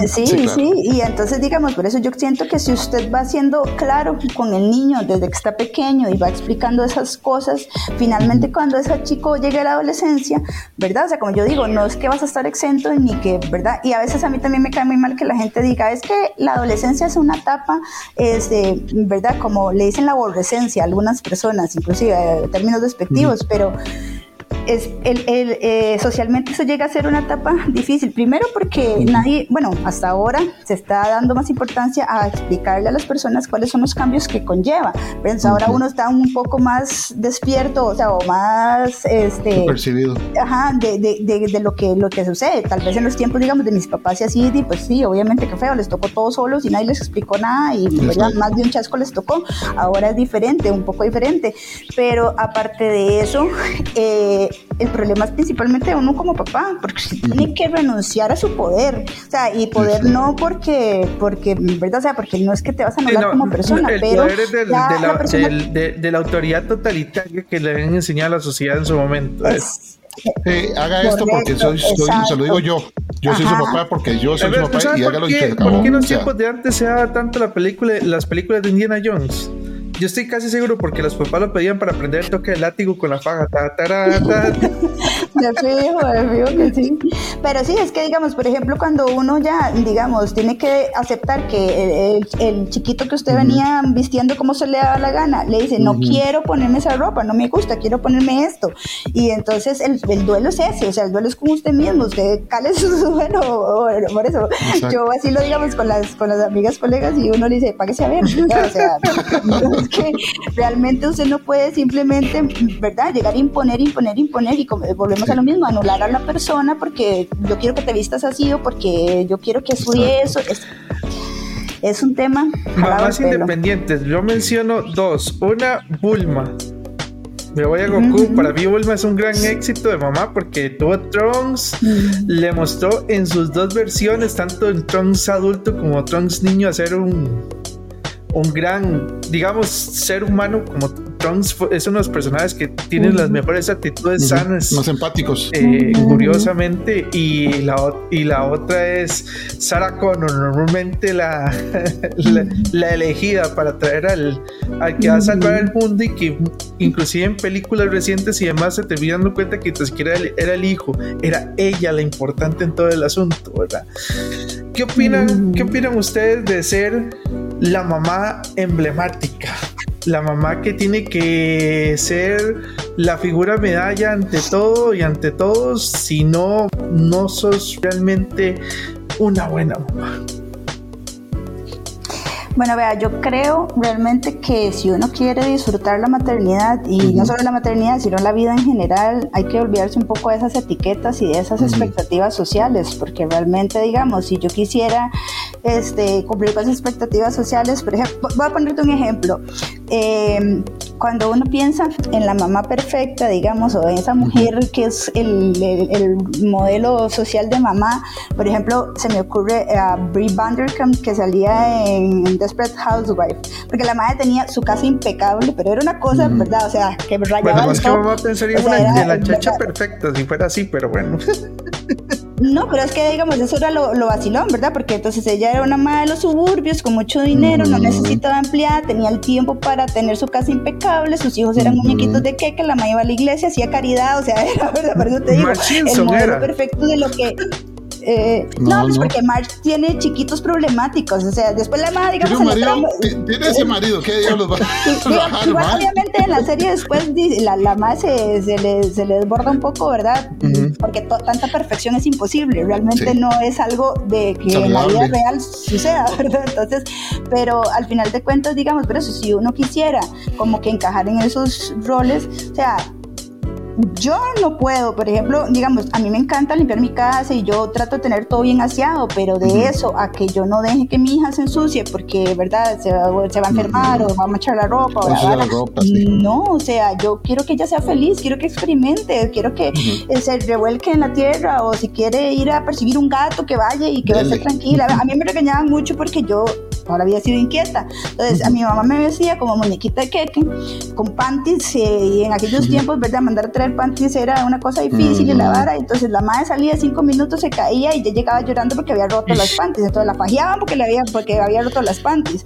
Sí, sí, y entonces digamos, por eso yo siento que si usted va siendo claro con el niño desde que está pequeño y va explicando esas cosas, finalmente cuando ese chico llegue a la adolescencia, ¿verdad? O sea, como yo digo, no es que vas a estar exento ni que, ¿verdad? Y a veces a mí también me cae muy mal que la gente diga, es que la adolescencia es una etapa, este, ¿verdad? Como le dicen la aborrecencia a algunas personas, inclusive en términos despectivos, pero es el, el eh, socialmente eso llega a ser una etapa difícil. Primero porque nadie, bueno, hasta ahora se está dando más importancia a explicarle a las personas cuáles son los cambios que conlleva. Pero ahora uno está un poco más despierto, o sea, o más este percibido. Ajá, de, de, de, lo que lo que sucede. Tal vez en los tiempos, digamos, de mis papás y así, pues sí, obviamente que feo, les tocó todo solos y nadie les explicó nada y más de un chasco les tocó. Ahora es diferente, un poco diferente. Pero aparte de eso, eh, el problema es principalmente uno como papá, porque tiene que renunciar a su poder, o sea, y poder no porque, porque, ¿verdad? O sea, porque no es que te vas a anular como persona, el pero... Poder es del, de, la, de, la autoridad totalitaria que le han enseñado a la sociedad en su momento. Es, eh, haga esto porque soy, soy, se lo digo yo. Yo soy su papá porque yo soy su papá y hágalo y se acabó. ¿Por qué en los tiempos de antes se daba tanto la película, las películas de Indiana Jones? Yo estoy casi seguro porque los papás lo pedían para aprender el toque de látigo con la faja. Ta, de fijo, de fijo que sí. Pero sí, es que digamos, por ejemplo, cuando uno ya, digamos, tiene que aceptar que el, chiquito que usted venía vistiendo como se le daba la gana, le dice, no quiero ponerme esa ropa, no me gusta, quiero ponerme esto. Y entonces el, duelo es ese, o sea, el duelo es con usted mismo, usted cale su duelo, por eso. Yo así lo digamos con las, con las amigas, colegas, y uno le dice, páguese a ver, o sea, que realmente usted no puede simplemente, ¿verdad? Llegar a imponer, imponer, imponer y volvemos a lo mismo, anular a la persona porque yo quiero que te vistas así o porque yo quiero que estudie eso. Es, un tema. Mamás independientes, yo menciono dos. Una, Bulma. Me voy a Goku. Para mí, Bulma es un gran éxito de mamá porque tuvo Trunks. Le mostró en sus dos versiones, tanto en Trunks adulto como Trunks niño, hacer un un gran, digamos, ser humano como Trunks es uno de los personajes que tienen las mejores actitudes sanas. Más empáticos. Eh, curiosamente. Y la, y la otra es Sarah Connor, normalmente la, la, elegida para traer al, al que va a salvar el mundo y que inclusive en películas recientes y demás se te dando cuenta que ni siquiera era el hijo, era ella la importante en todo el asunto, ¿verdad? ¿Qué opinan, ¿qué opinan ustedes de ser la mamá emblemática? La mamá que tiene que ser la figura medalla ante todo y ante todos, si no, no sos realmente una buena mamá. Bueno, vea, yo creo realmente que si uno quiere disfrutar la maternidad y no solo la maternidad, sino la vida en general, hay que olvidarse un poco de esas etiquetas y de esas expectativas sociales, porque realmente, digamos, si yo quisiera este, cumplir con esas expectativas sociales, por ejemplo, voy a ponerte un ejemplo. Eh, cuando uno piensa en la mamá perfecta, digamos, o en esa mujer que es el, modelo social de mamá, por ejemplo, se me ocurre a Brie Vanderkamp que salía en Desperate Housewife, porque la madre tenía su casa impecable, pero era una cosa, ¿verdad? O sea, que rayaba bueno, es que mamá pensaría o sea, de la chacha perfecta si fuera así, pero bueno. No, pero es que digamos, eso era lo, lo, vacilón, ¿verdad? Porque entonces ella era una madre de los suburbios con mucho dinero, no necesitaba empleada, tenía el tiempo para tener su casa impecable, sus hijos eran muñequitos de qué, que la madre iba a la iglesia, hacía caridad, o sea, era, ¿verdad? Por eso te digo, el modelo perfecto de lo que Eh, no, pues porque Marge tiene chiquitos problemáticos, o sea, después la madre, digamos... ¿Tiene, marido, ¿tiene ese marido? ¿Qué diablos va a Igual, obviamente en la serie después la, la madre se, le, se le desborda un poco, ¿verdad? Porque tanta perfección es imposible, realmente no es algo de que en la vida real suceda, ¿verdad? Entonces, pero al final de cuentas, digamos, pero si uno quisiera como que encajar en esos roles, o sea, yo no puedo, por ejemplo, digamos, a mí me encanta limpiar mi casa y yo trato de tener todo bien aseado, pero de eso a que yo no deje que mi hija se ensucie porque, ¿verdad? Se, va a enfermar o va a manchar la ropa. No, o sea, yo quiero que ella sea feliz, quiero que experimente, quiero que se revuelque en la tierra o si quiere ir a perseguir un gato, que vaya y que vaya tranquila. A mí me regañaban mucho porque yo ahora había sido inquieta. Entonces, a mi mamá me decía como muñequita de queque, con panties, eh, y en aquellos tiempos, ¿verdad? Mandar a traer panties era una cosa difícil y la vara, entonces la madre salía cinco minutos, se caía y ya llegaba llorando porque había roto las panties. Entonces la fajeaban porque, le había, porque había roto las panties.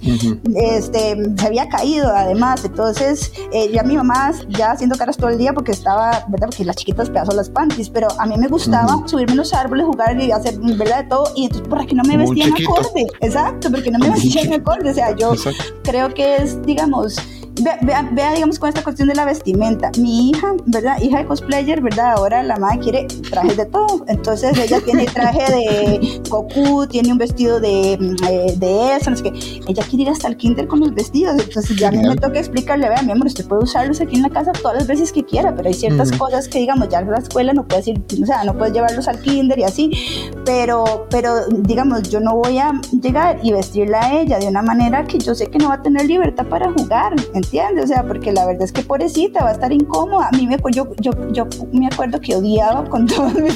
este, se había caído además. Entonces, eh, ya mi mamá ya haciendo caras todo el día porque estaba, ¿verdad? Porque las chiquitas pedazos las panties, pero a mí me gustaba subirme en los árboles, jugar y hacer, ¿verdad? De todo. Y entonces, ¿por qué no me vestían acorde? Exacto, porque no me vestían acorde. O sea, yo creo que es, digamos, vea, vea, digamos, con esta cuestión de la vestimenta. Mi hija, ¿verdad? Hija de cosplayer, ¿verdad? Ahora la madre quiere trajes de todo. Entonces ella tiene traje de Goku, tiene un vestido de, eh, de eso, no sé qué. Ella quiere ir hasta el kinder con los vestidos. Entonces ya a mí me toca explicarle, vea, mi amor, usted puede usarlos aquí en la casa todas las veces que quiera, pero hay ciertas cosas que, digamos, ya en la escuela no puedes ir, o sea, no puedes llevarlos al kinder y así. Pero, pero, digamos, yo no voy a llegar y vestirla a ella de una manera que yo sé que no va a tener libertad para jugar. ¿entiendes? O sea, porque la verdad es que pobrecita va a estar incómoda. A mí me, yo, yo, yo me acuerdo que odiaba con todo mi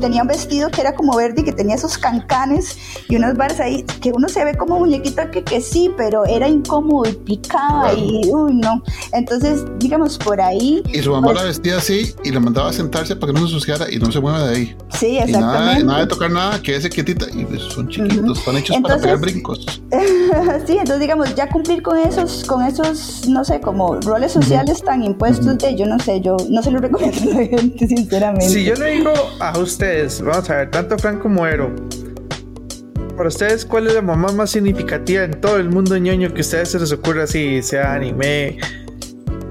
Tenía un vestido que era como verde y que tenía esos cancanes y unas barras ahí, que uno se ve como muñequito que, que sí, pero era incómodo y picaba y uy, no. Entonces, digamos, por ahí. Y su mamá pues la vestía así y la mandaba a sentarse para que no se ensuciara y no se mueva de ahí. Sí, exactamente. nada, de tocar nada, quédese quietita. Y pues son chiquitos, están hechos para pegar brincos. sí, entonces, digamos, ya cumplir con esos, con esos no sé, como roles sociales tan impuestos de, yo no sé, yo no se lo recomiendo a la gente, sinceramente. Si yo le digo a ustedes, vamos a ver, tanto Frank como Ero, para ustedes, ¿cuál es la mamá más significativa en todo el mundo ñoño que a ustedes se les ocurra así, sea anime,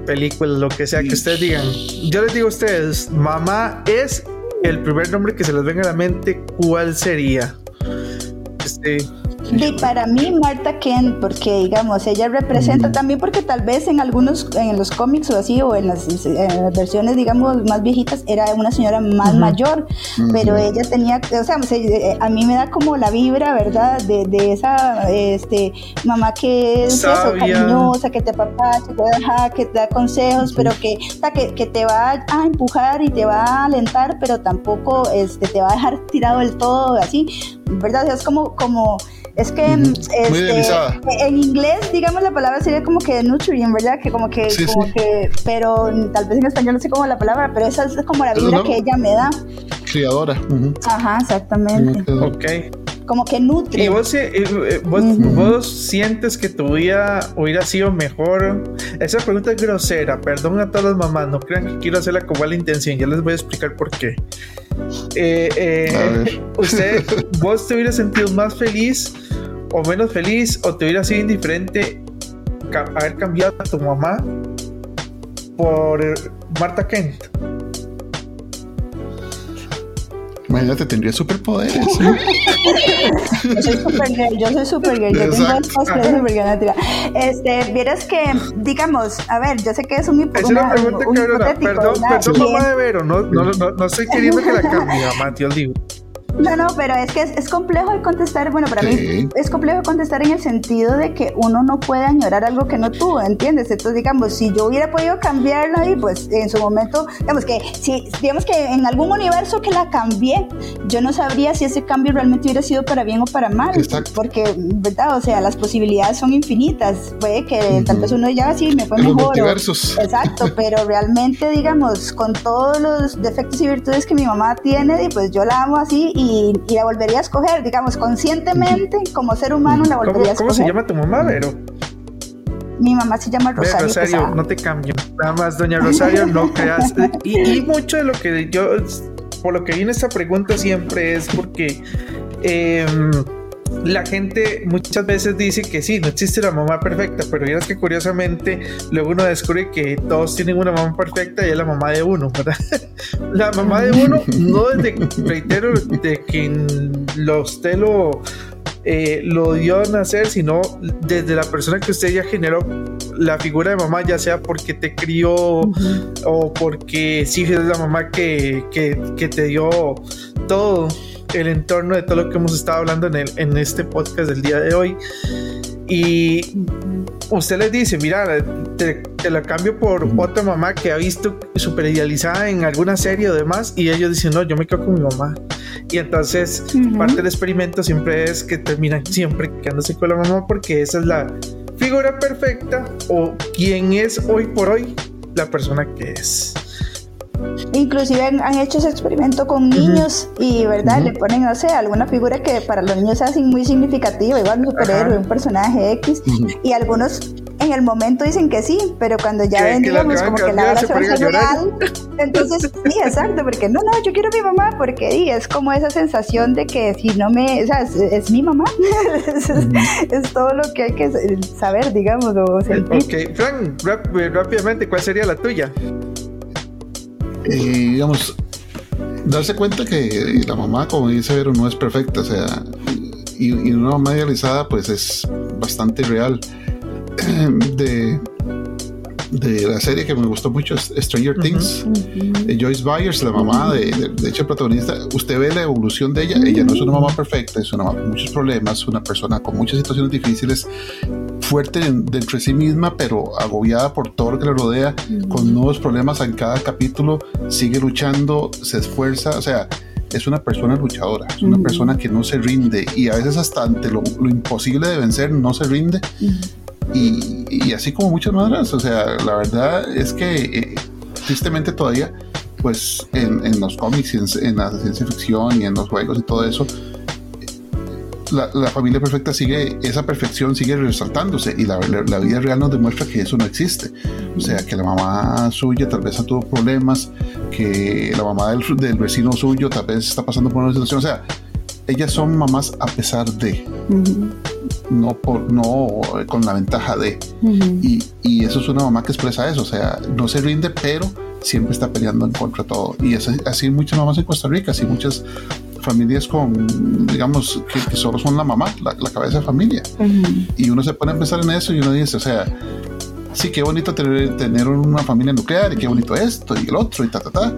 película, lo que sea que ustedes digan? Yo les digo a ustedes, mamá es el primer nombre que se les venga a la mente, ¿cuál sería? Este, y para mí Marta Kent, porque digamos, ella representa también porque tal vez en algunos, en los cómics o así, o en las, versiones, digamos, más viejitas, era una señora más mayor, pero ella tenía, o sea, eh, a mí me da como la vibra, ¿verdad? De, de esa este, mamá que es eso, cariñosa, que te papá que te deja, que te da consejos, pero que, que, que, te va a empujar y te va a alentar, pero tampoco este, te va a dejar tirado del todo, así, ¿verdad? es como, como es que este, en inglés, digamos, la palabra sería como que nutrient, ¿verdad? Que como que, como que, pero tal vez en español no sé cómo la palabra, pero esa es como la vibra que ella me da. Criadora. Ajá, exactamente. Ok. Como que nutre. ¿Y vos, eh, eh, vos, sientes que tu vida hubiera sido mejor? Esa pregunta es grosera, perdón a todas las mamás, no crean que quiero hacerla con mala intención, ya les voy a explicar por qué. Eh, usted, vos te hubieras sentido más feliz o menos feliz o te hubiera sido indiferente haber cambiado a tu mamá por Marta Kent. Imagínate, tendría superpoderes. yo soy Supergirl, yo soy Supergirl, yo tengo el cosplay de Supergirl. Este, vieras que, digamos, a ver, yo sé que es un, es una, pregunta un, un Perdón, perdón, mamá de Vero, no, no, no, no estoy queriendo que la cambie, mamá, te digo. No, no, pero es que es, complejo de contestar, bueno, para mí es complejo de contestar en el sentido de que uno no puede añorar algo que no tuvo, ¿entiendes? Entonces, digamos, si yo hubiera podido cambiarla y pues en su momento, digamos que si, digamos que en algún universo que la cambié, yo no sabría si ese cambio realmente hubiera sido para bien o para mal, porque, ¿verdad? O sea, las posibilidades son infinitas, puede que tal vez uno ya así me fue mejor. exacto, pero realmente, digamos, con todos los defectos y virtudes que mi mamá tiene, pues yo la amo así y, la volvería a escoger, digamos, conscientemente, como ser humano la volvería a escoger. ¿Cómo se llama tu mamá, Vero? Mi mamá se llama Rosario. Rosario, no te cambio. Nada más, doña Rosario, no creas. Y, y, mucho de lo que yo por lo que viene esta pregunta siempre es porque em, la gente muchas veces dice que sí, no existe la mamá perfecta, pero es que curiosamente luego uno descubre que todos tienen una mamá perfecta y es la mamá de uno, ¿verdad? la mamá de uno no desde, reitero, de que lo, usted lo, eh, lo dio a nacer, sino desde la persona que usted ya generó la figura de mamá, ya sea porque te crió o porque sí es la mamá que, que, que te dio todo el entorno de todo lo que hemos estado hablando en, el, en este podcast del día de hoy. Y usted les dice, mira, te, la cambio por otra mamá que ha visto super idealizada en alguna serie o demás, y ellos dicen, no, yo me quedo con mi mamá. Y entonces, parte del experimento siempre es que terminan siempre quedándose con la mamá porque esa es la figura perfecta o quien es hoy por hoy la persona que es. Inclusive han, hecho ese experimento con niños y, ¿verdad? Le ponen, no sé, alguna figura que para los niños sea muy significativa, igual un superhéroe, un personaje X, y algunos en el momento dicen que sí, pero cuando ya ven, digamos, como que la hora se va a real, entonces, sí, exacto, porque no, no, yo quiero a mi mamá, porque sí, es como esa sensación de que si no me, o sea, es, mi mamá, es, todo lo que hay que saber, digamos, o sentir. Ok, Frank, rápidamente, ¿cuál sería la tuya? Y digamos, darse cuenta que la mamá, como dice Vero, no es perfecta, o sea, y, una mamá idealizada, pues es bastante real. De, de la serie que me gustó mucho, Stranger Things. Joyce Byers, la mamá de, de, hecho, el protagonista, usted ve la evolución de ella. Ella no es una mamá perfecta, es una mamá con muchos problemas, una persona con muchas situaciones difíciles, fuerte dentro de sí misma, pero agobiada por todo lo que le rodea, con nuevos problemas en cada capítulo, sigue luchando, se esfuerza, o sea, es una persona luchadora, es una persona que no se rinde y a veces hasta ante lo, imposible de vencer no se rinde. Y, así como muchas madres, o sea, la verdad es que eh, tristemente todavía, pues en, los cómics, en, en, la ciencia ficción y en los juegos y todo eso, la, familia perfecta sigue, esa perfección sigue resaltándose y la, la, vida real nos demuestra que eso no existe. O sea, que la mamá suya tal vez tuvo problemas, que la mamá del, del vecino suyo tal vez está pasando por una situación. O sea, ellas son mamás a pesar de, no, por, no con la ventaja de. y, y, eso es una mamá que expresa eso, o sea, no se rinde, pero siempre está peleando en contra de todo. Y es así muchas mamás en Costa Rica, así muchas familias con, digamos, que, solo son la mamá, la, cabeza de familia. Y uno se pone a pensar en eso y uno dice, o sea, sí, qué bonito tener, tener una familia nuclear y qué bonito esto y el otro y ta, ta, ta.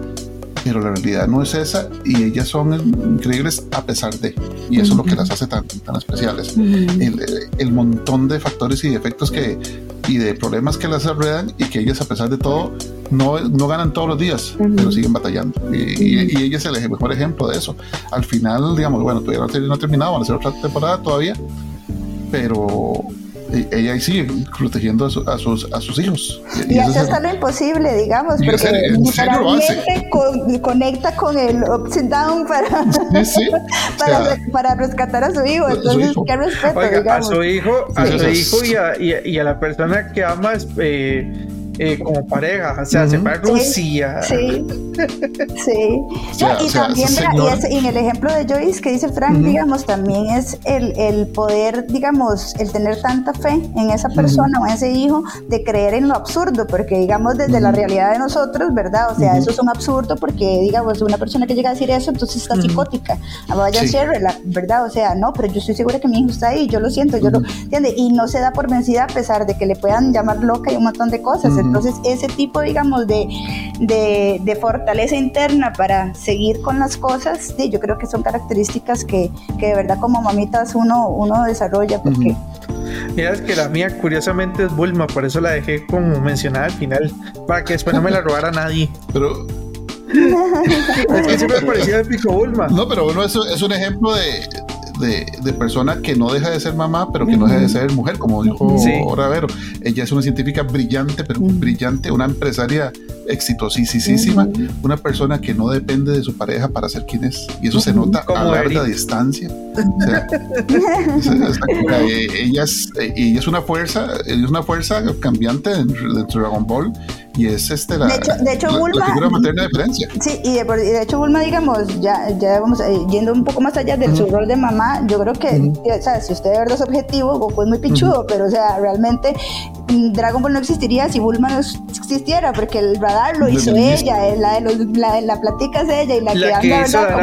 Pero la realidad no es esa y ellas son increíbles a pesar de. Y eso es lo que las hace tan, tan especiales. el, el, montón de factores y defectos que, y de problemas que las alredan y que ellas a pesar de todo no, no ganan todos los días, pero siguen batallando. Y, y, ella es el mejor ejemplo de eso. Al final, digamos, bueno, todavía no ha terminado, van a hacer otra temporada todavía, pero ella ahí sigue protegiendo a, sus, a sus hijos. Y, eso es lo imposible, digamos, porque literalmente conecta con el ups and down para, para, para, rescatar a su hijo. Entonces, qué respeto, A su hijo, a su hijo y a, y, a, la persona que ama. Eh, eh, como pareja, o sea, se va a Rusia. Sí, sí. y también, y, en el ejemplo de Joyce que dice Frank, digamos, también es el, el, poder, digamos, el tener tanta fe en esa persona o en ese hijo de creer en lo absurdo, porque digamos desde la realidad de nosotros, ¿verdad? O sea, eso es un absurdo porque, digamos, una persona que llega a decir eso, entonces está psicótica. Ah, vaya sí. la ¿verdad? O sea, no, pero yo estoy segura que mi hijo está ahí, yo lo siento, yo lo, ¿entiende? Y no se da por vencida a pesar de que le puedan llamar loca y un montón de cosas. Entonces, ese tipo, digamos, de, de, fortaleza interna para seguir con las cosas, yo creo que son características que, que, de verdad como mamitas uno, uno desarrolla. Porque, Mira, es que la mía curiosamente es Bulma, por eso la dejé como mencionada al final, para que después no me la robara nadie. Pero es que siempre parecía el pico Bulma. No, pero bueno, eso es un ejemplo de, de, de, persona que no deja de ser mamá, pero que no deja de ser mujer, como dijo sí. Ella es una científica brillante, pero brillante, una empresaria exitosísima, una persona que no depende de su pareja para ser quien es. Y eso se nota a larga distancia. ella, es, ella es una fuerza, ella es una fuerza cambiante dentro de Dragon Ball y es este la, de hecho, de hecho, la, Bulma, figura materna de Francia. Sí, y de, y de, hecho Bulma, digamos, ya, ya vamos eh, yendo un poco más allá de uh -huh. su rol de mamá, yo creo que, uh -huh. o sea, si usted de verdad es objetivo, Goku es muy pichudo, uh -huh. pero o sea, realmente Dragon Ball no existiría si Bulma no existiera, porque el radar lo hizo ella, eh, la de los, la, la platica es ella y la, la que, que anda, hizo ¿verdad?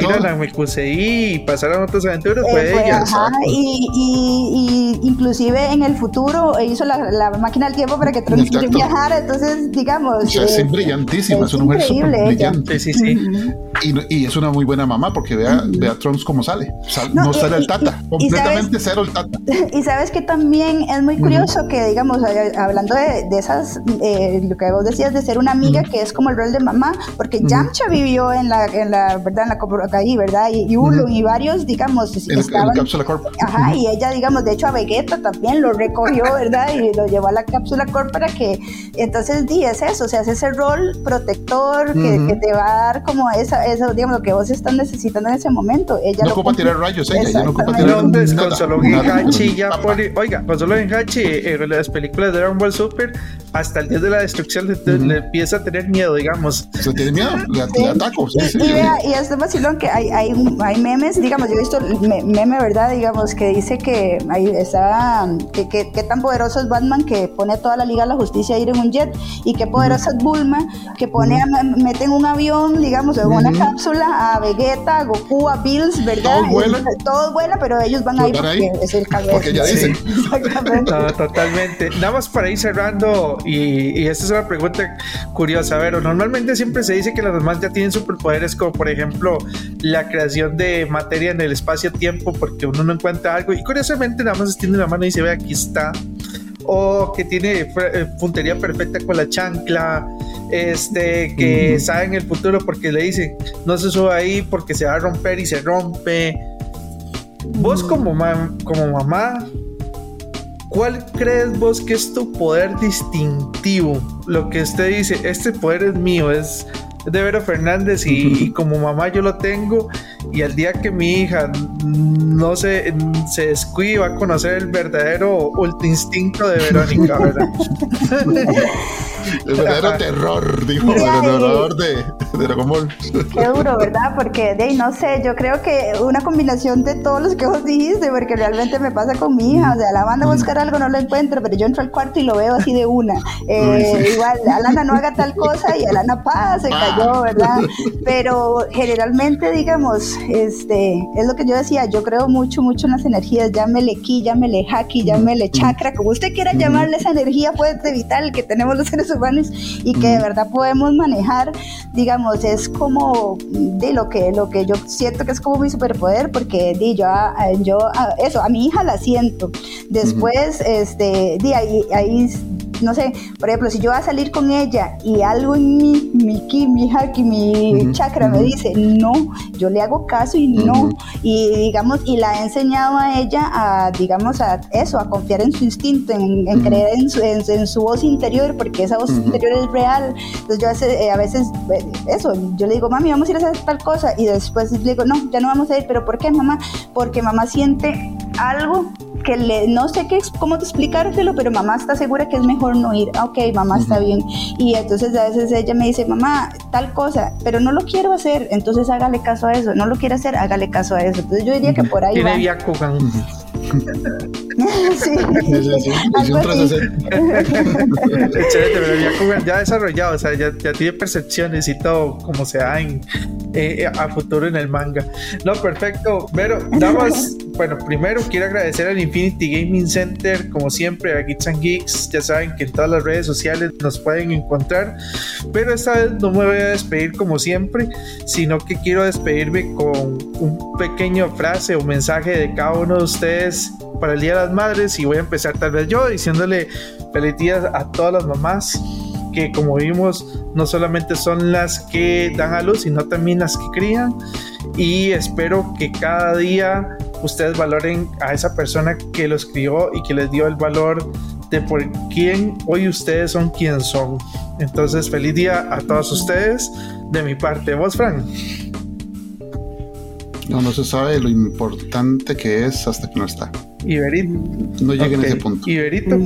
Como ir a la Mekusei y pasaron otras aventuras Eh, fue fue, ella. ajá, y, y, y inclusive en el futuro hizo la, la máquina del tiempo para que Trunks Exacto. viajara, entonces digamos... O sea, es eh, brillantísima, es, es una mujer súper brillante. Sí, sí, sí. Y, y es una muy buena mamá porque vea, vea a Trunks cómo sale. Sal- no, No, y- sale el tata, y- y completamente cero el tata. Y sabes que también es muy curioso que, digamos, eh, hablando de, de esas, eh, lo que vos decías de ser una amiga, que es como el rol de mamá, porque Yamcha vivió en la, en la, ¿verdad? En la Kai, ¿verdad? Y, y y varios, digamos, En, en estaban... la cápsula corp. Ajá, y ella, digamos, de hecho a Vegeta también lo recogió, ¿verdad? Y lo llevó a la cápsula corp para que, entonces, di, es eso, o sea, es ese rol protector que, que te va a dar como esa, eso, digamos, lo que vos estás necesitando en ese momento. Ella No lo ocupa cumple. tirar rayos ella, ya no ocupa tirar No, pues nada, con solo nada. Hachi ya Papá. por, oiga, con solo Hachi en las películas de Dragon Ball Super hasta el día de la destrucción le, empieza a tener miedo, digamos. Se tiene miedo, le, le ataco. Sí, Y, sí, y sí. vea, y es vacilón que hay, hay, hay memes, digamos, yo he visto el me- meme, ¿verdad? Digamos, que dice que ahí está, que, que, que tan poderoso es Batman que pone a toda la Liga de la Justicia a ir en un jet, y qué poderosa es Bulma que pone a, mete en un avión, digamos, en una cápsula a Vegeta, a Goku, a Bills, ¿verdad? Todos vuelan. Todos vuelan, pero ellos van ahí porque ahí, es el cabeza. porque ya dicen. Exactamente. No, totalmente. Nada más para ir cerrando, y, y esta es una pregunta curiosa. A ver, normalmente siempre se dice que las mamás ya tienen superpoderes, como por ejemplo la creación de materia en el espacio-tiempo, porque uno no encuentra algo, y curiosamente nada más extiende la mano y dice, ve, aquí está. O que tiene eh, puntería perfecta con la chancla, este, que Ujú. sabe en el futuro porque le dicen, no se suba ahí porque se va a romper y se rompe. Vos como, mam- como mamá, ¿cuál crees vos que es tu poder distintivo? Lo que usted dice, este poder es mío, es de Vero Fernández y, y como mamá yo lo tengo y al día que mi hija no se, se descuide va a conocer el verdadero ulti instinto de Verónica, ¿verdad? El verdadero Ajá. terror, dijo, el terror de, de Dragon Ball. Qué duro, ¿verdad? Porque, de no sé, yo creo que una combinación de todos los que vos dijiste, porque realmente me pasa con mi hija, o sea, la mando a buscar algo, no lo encuentro, pero yo entro al cuarto y lo veo así de una. Eh, Uy, sí. Igual, Alana no haga tal cosa y Alana pa, se cayó, ¿verdad? Pero generalmente, digamos, este, es lo que yo decía, yo creo mucho, mucho en las energías, llámele ki, llámele haki, llámele chakra, como usted quiera llamarle esa energía fuerte vital que tenemos los seres humanos y que de verdad podemos manejar, digamos, es como de lo que, lo que yo siento que es como mi superpoder, porque di, yo, a- a- yo a- eso, a mi hija la siento. Después, este, di, ahí, ahí, no sé, por ejemplo, si yo voy a salir con ella y algo en mi, mi ki, mi haki, mi chakra me dice no, yo le hago caso y no. Y digamos, y la he enseñado a ella a, digamos, a eso, a confiar en su instinto, en, creer en su, en, en su voz interior, porque esa voz interior es real. Entonces yo a veces, eh, a veces, eh, eso, yo le digo, mami, vamos a ir a hacer tal cosa, y después le digo, no, ya no vamos a ir, pero ¿por qué, mamá? Porque mamá siente algo que le, no sé qué, cómo explicártelo, pero mamá está segura que es mejor no ir. Ah, Ok, mamá está bien. Y entonces a veces ella me dice, mamá, tal cosa, pero no lo quiero hacer, entonces hágale caso a eso. No lo quiere hacer, hágale caso a eso. Entonces yo diría que por ahí va. Tiene Byakugan. sí. Sí, sí, sí. Es un Algo así. 360. Excelente, pero Byakugan ya desarrollado, o sea, ya, ya tiene percepciones y todo como se da en, eh, a futuro en el manga. No, perfecto. Pero, damas, bueno, primero quiero agradecer al Infinity Gaming Center, como siempre, a Geeks and Geeks. Ya saben que en todas las redes sociales nos pueden encontrar. Pero esta vez no me voy a despedir como siempre, sino que quiero despedirme con un pequeño frase o mensaje de cada uno de ustedes para el Día de las Madres. Y voy a empezar tal vez yo diciéndole feliz día a todas las mamás que como vimos no solamente son las que dan a luz, sino también las que crían. Y espero que cada día ustedes valoren a esa persona que los crió y que les dio el valor de por quién hoy ustedes son quien son. Entonces, feliz día a todos ustedes de mi parte. ¿Vos, Fran? No, no se sabe lo importante que es hasta que no está. Iberito. No lleguen Ok. a ese punto. Iberito.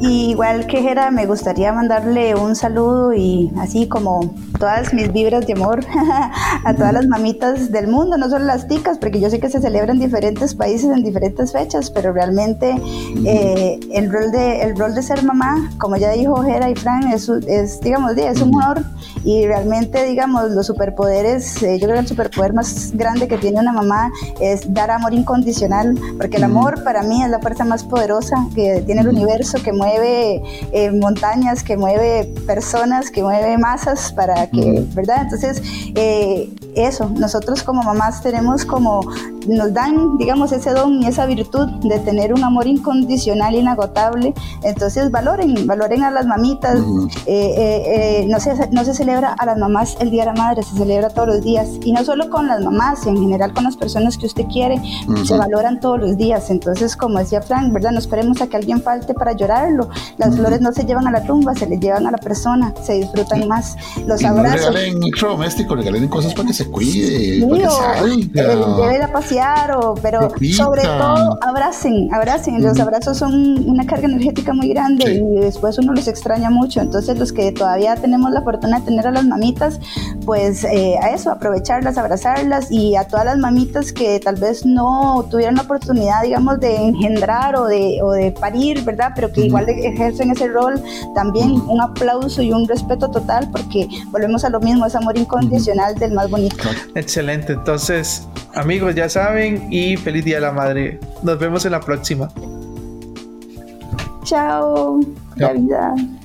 Igual que Jera, me gustaría mandarle un saludo y así como todas mis vibras de amor a todas las mamitas del mundo, no solo las ticas, porque yo sé que se celebran en diferentes países en diferentes fechas, pero realmente eh, el, rol de, el rol de ser mamá, como ya dijo Jera y Fran, es, es digamos, es un honor y realmente, digamos, los superpoderes, eh, yo creo que el superpoder más grande que tiene una mamá es dar amor incondicional, porque el amor para mí es la fuerza más poderosa que tiene el universo, que mueve eh, montañas, que mueve personas, que mueve masas para que, ¿verdad? Entonces, eh, eso, nosotros como mamás tenemos como, nos dan, digamos, ese don y esa virtud de tener un amor incondicional, inagotable. Entonces, valoren, valoren a las mamitas. no, se, no se celebra a las mamás el Día de la Madre, se celebra todos los días. Y no solo con las mamás, en general con las personas que usted quiere, se valoran todos los días. Entonces, como decía Frank, ¿verdad? No esperemos a que alguien falte para llorarlo. Las flores no se llevan a la tumba, se les llevan a la persona, se disfrutan más. Los abrazos. No regalen electrodoméstico, regalen cosas para que se cuide, para que salga. Eh, a pasear, o, pero sobre todo abracen, abracen. Los abrazos son una carga energética muy grande y después uno los extraña mucho. Entonces, los que todavía tenemos la fortuna de tener a las mamitas, pues eh, a eso, aprovecharlas, abrazarlas y a todas las mamitas que tal vez no tuvieron la oportunidad, digamos, de engendrar o de, o de parir, ¿verdad? Pero que igual ejercen ese rol, también un aplauso y un respeto total porque volvemos a lo mismo, es amor incondicional del más bonito. Excelente, entonces amigos ya saben y feliz Día de la Madre. Nos vemos en la próxima. Chao. Chao.